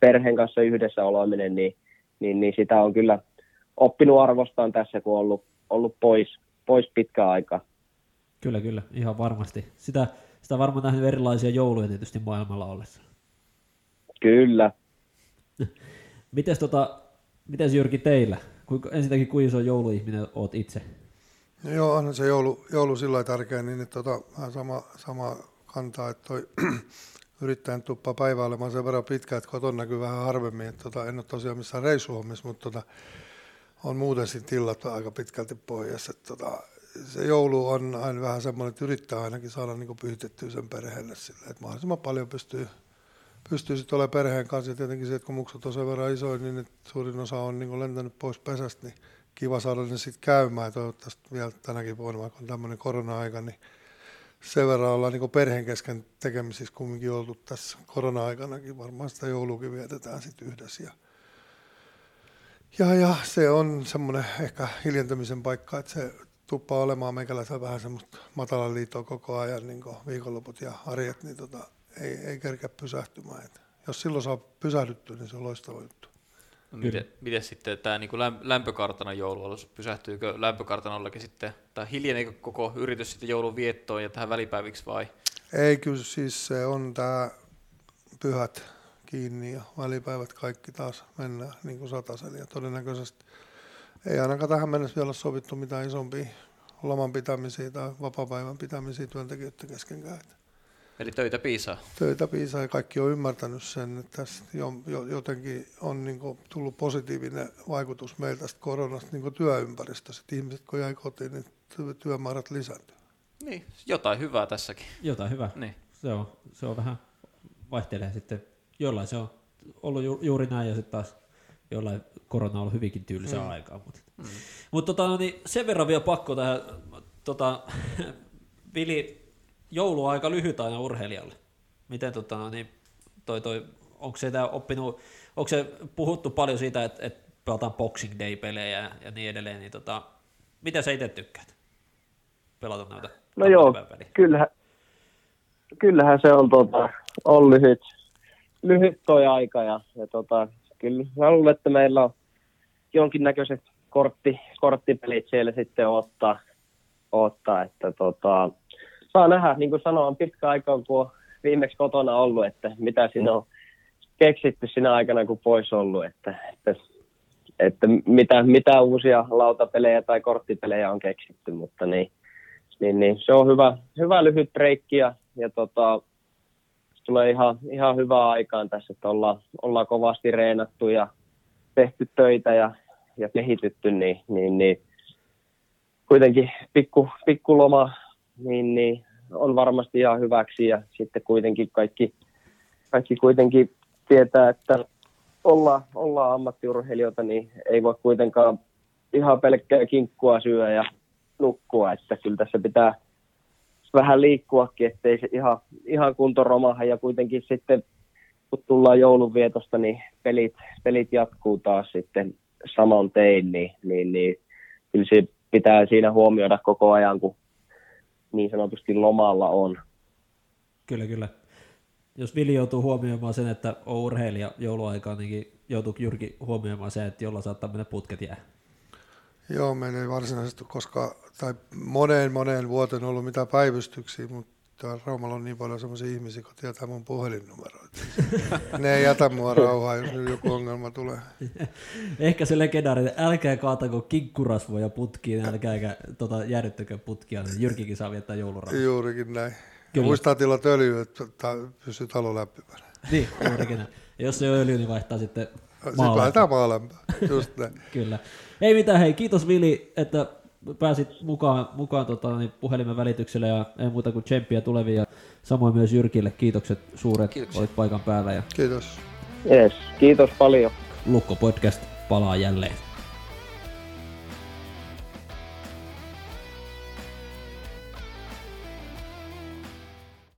perheen kanssa yhdessä oleminen, niin, niin, niin sitä on kyllä oppinut arvostaan tässä, kun on ollut, ollut pois, pois pitkä aika. Kyllä, kyllä, ihan varmasti. Sitä, sitä varmaan nähnyt erilaisia jouluja tietysti maailmalla ollessa. Kyllä. Mites, tota, mites Jyrki teillä? Kuinka, ensinnäkin kuinka iso jouluihminen oot itse? No joo, on se joulu, joulu sillä tärkeä, niin että tota, vähän sama, sama kantaa, että toi yrittäjän tuppa päivä olemaan sen verran pitkä, että kotona näkyy vähän harvemmin. Että tota, en ole tosiaan missään reissuhommissa, mutta tota, on muuten sitten illat aika pitkälti pohjassa. Että tota, se joulu on aina vähän semmoinen, että yrittää ainakin saada niin pyhitettyä sen perheelle sille, että mahdollisimman paljon pystyy, pystyy sitten olemaan perheen kanssa. Ja tietenkin se, että kun muksut on sen verran isoin, niin suurin osa on niin lentänyt pois pesästä, niin kiva saada ne sitten käymään. Ja toivottavasti vielä tänäkin vuonna, vaikka on tämmöinen korona-aika, niin sen verran ollaan niin perheen kesken tekemisissä kumminkin oltu tässä korona-aikanakin. Varmaan sitä joulukin vietetään sitten yhdessä. Ja, ja, ja, se on semmoinen ehkä hiljentämisen paikka, että se tuppaa olemaan meikäläisellä vähän semmoista matalan liittoa koko ajan niin viikonloput ja arjet, niin tota, ei, ei kerkeä pysähtymään. Et jos silloin saa pysähdyttyä, niin se on loistava juttu. No, miten, miten sitten tämä niin lämpökartanon joulualus, pysähtyykö lämpökartanollakin sitten, tai hiljeneekö koko yritys sitten joulun viettoon ja tähän välipäiviksi vai? Ei, kyllä siis se on tämä pyhät kiinni ja välipäivät kaikki taas mennään niin kuin satasella ja todennäköisesti ei ainakaan tähän mennessä vielä ole sovittu mitään isompia loman pitämisiä tai vapaa-päivän pitämisiä työntekijöiden keskenkään. Eli töitä piisaa. Töitä piisaa ja kaikki on ymmärtänyt sen, että tässä jo, jo, jotenkin on niin kuin, tullut positiivinen vaikutus meiltä tästä koronasta niin työympäristössä. Että ihmiset kun jäi kotiin, niin työmäärät lisääntyy. Niin, jotain hyvää tässäkin. Jotain hyvää. Niin. Se, on, se on vähän, vaihtelee sitten. Jollain se on ollut ju, juuri näin ja sitten taas jollain korona on ollut hyvinkin tylsää mm. aikaa. Mutta, mm. mutta tota, no niin sen verran vielä pakko tähän, tota, Vili, joulu on aika lyhyt aina urheilijalle. Miten tota, no niin, toi, toi, onko se oppinut, onko se puhuttu paljon siitä, että, että pelataan Boxing Day-pelejä ja, ja niin edelleen, niin tota, mitä sä itse tykkäät pelata noita? No joo, kyllähän, kyllähän se on tota, on lyhyt, lyhyt toi aika ja, ja tota, kyllä mä luulen, että meillä on jonkinnäköiset kortti, korttipelit siellä sitten ottaa, ottaa että tota, saa nähdä, niin kuin sanoin, pitkä aika, kun on viimeksi kotona ollut, että mitä siinä on keksitty siinä aikana, kun pois ollut, että, että että mitä, mitä uusia lautapelejä tai korttipelejä on keksitty, mutta niin, niin, niin se on hyvä, hyvä lyhyt breikki ja, ja tota, tulee ihan, ihan hyvää aikaan tässä, että ollaan, ollaan kovasti reenattu ja tehty töitä ja, ja kehitytty, niin, niin, niin kuitenkin pikku, pikku loma niin, niin on varmasti ihan hyväksi ja sitten kuitenkin kaikki, kaikki kuitenkin tietää, että ollaan, ollaan ammattiurheilijoita, niin ei voi kuitenkaan ihan pelkkää kinkkua syödä ja nukkua, että kyllä tässä pitää vähän liikkuakin, ettei se ihan, ihan kunto romaha. Ja kuitenkin sitten kun tullaan joulunvietosta, niin pelit, pelit jatkuu taas sitten saman tein, niin, niin, niin kyllä se pitää siinä huomioida koko ajan, kun niin sanotusti lomalla on. Kyllä, kyllä. Jos Vili joutuu huomioimaan sen, että on urheilija jouluaikaan, niin joutuu Jyrki huomioimaan sen, että jolla saattaa mennä putket jää. Joo, meillä ei varsinaisesti koskaan, tai moneen moneen vuoteen ollut mitään päivystyksiä, mutta Raumalla on niin paljon sellaisia ihmisiä, kun tietää mun puhelinnumeroita. ne ei jätä mua rauhaa, jos nyt joku ongelma tulee. Ehkä se legendaarinen, älkää kaatako kinkurasvoja putkiin, älkää tota, jäädyttäkö putkia, niin Jyrkikin saa viettää joulurauhaa. Juurikin näin. Kyllä. Muistaa tilata öljyä, että pysyy talo lämpimänä. Niin, juurikin näin. Ja jos se on öljy, niin vaihtaa sitten Sitten vaihtaa maalämpöä, just näin. Kyllä. Ei mitään, hei, kiitos Vili, että pääsit mukaan, mukaan tota, niin puhelimen välityksellä ja ei muuta kuin tsemppiä tulevia. Samoin myös Jyrkille kiitokset suuret, Kiitoksia. olit paikan päällä. Ja... Kiitos. Yes, kiitos paljon. Lukko Podcast palaa jälleen.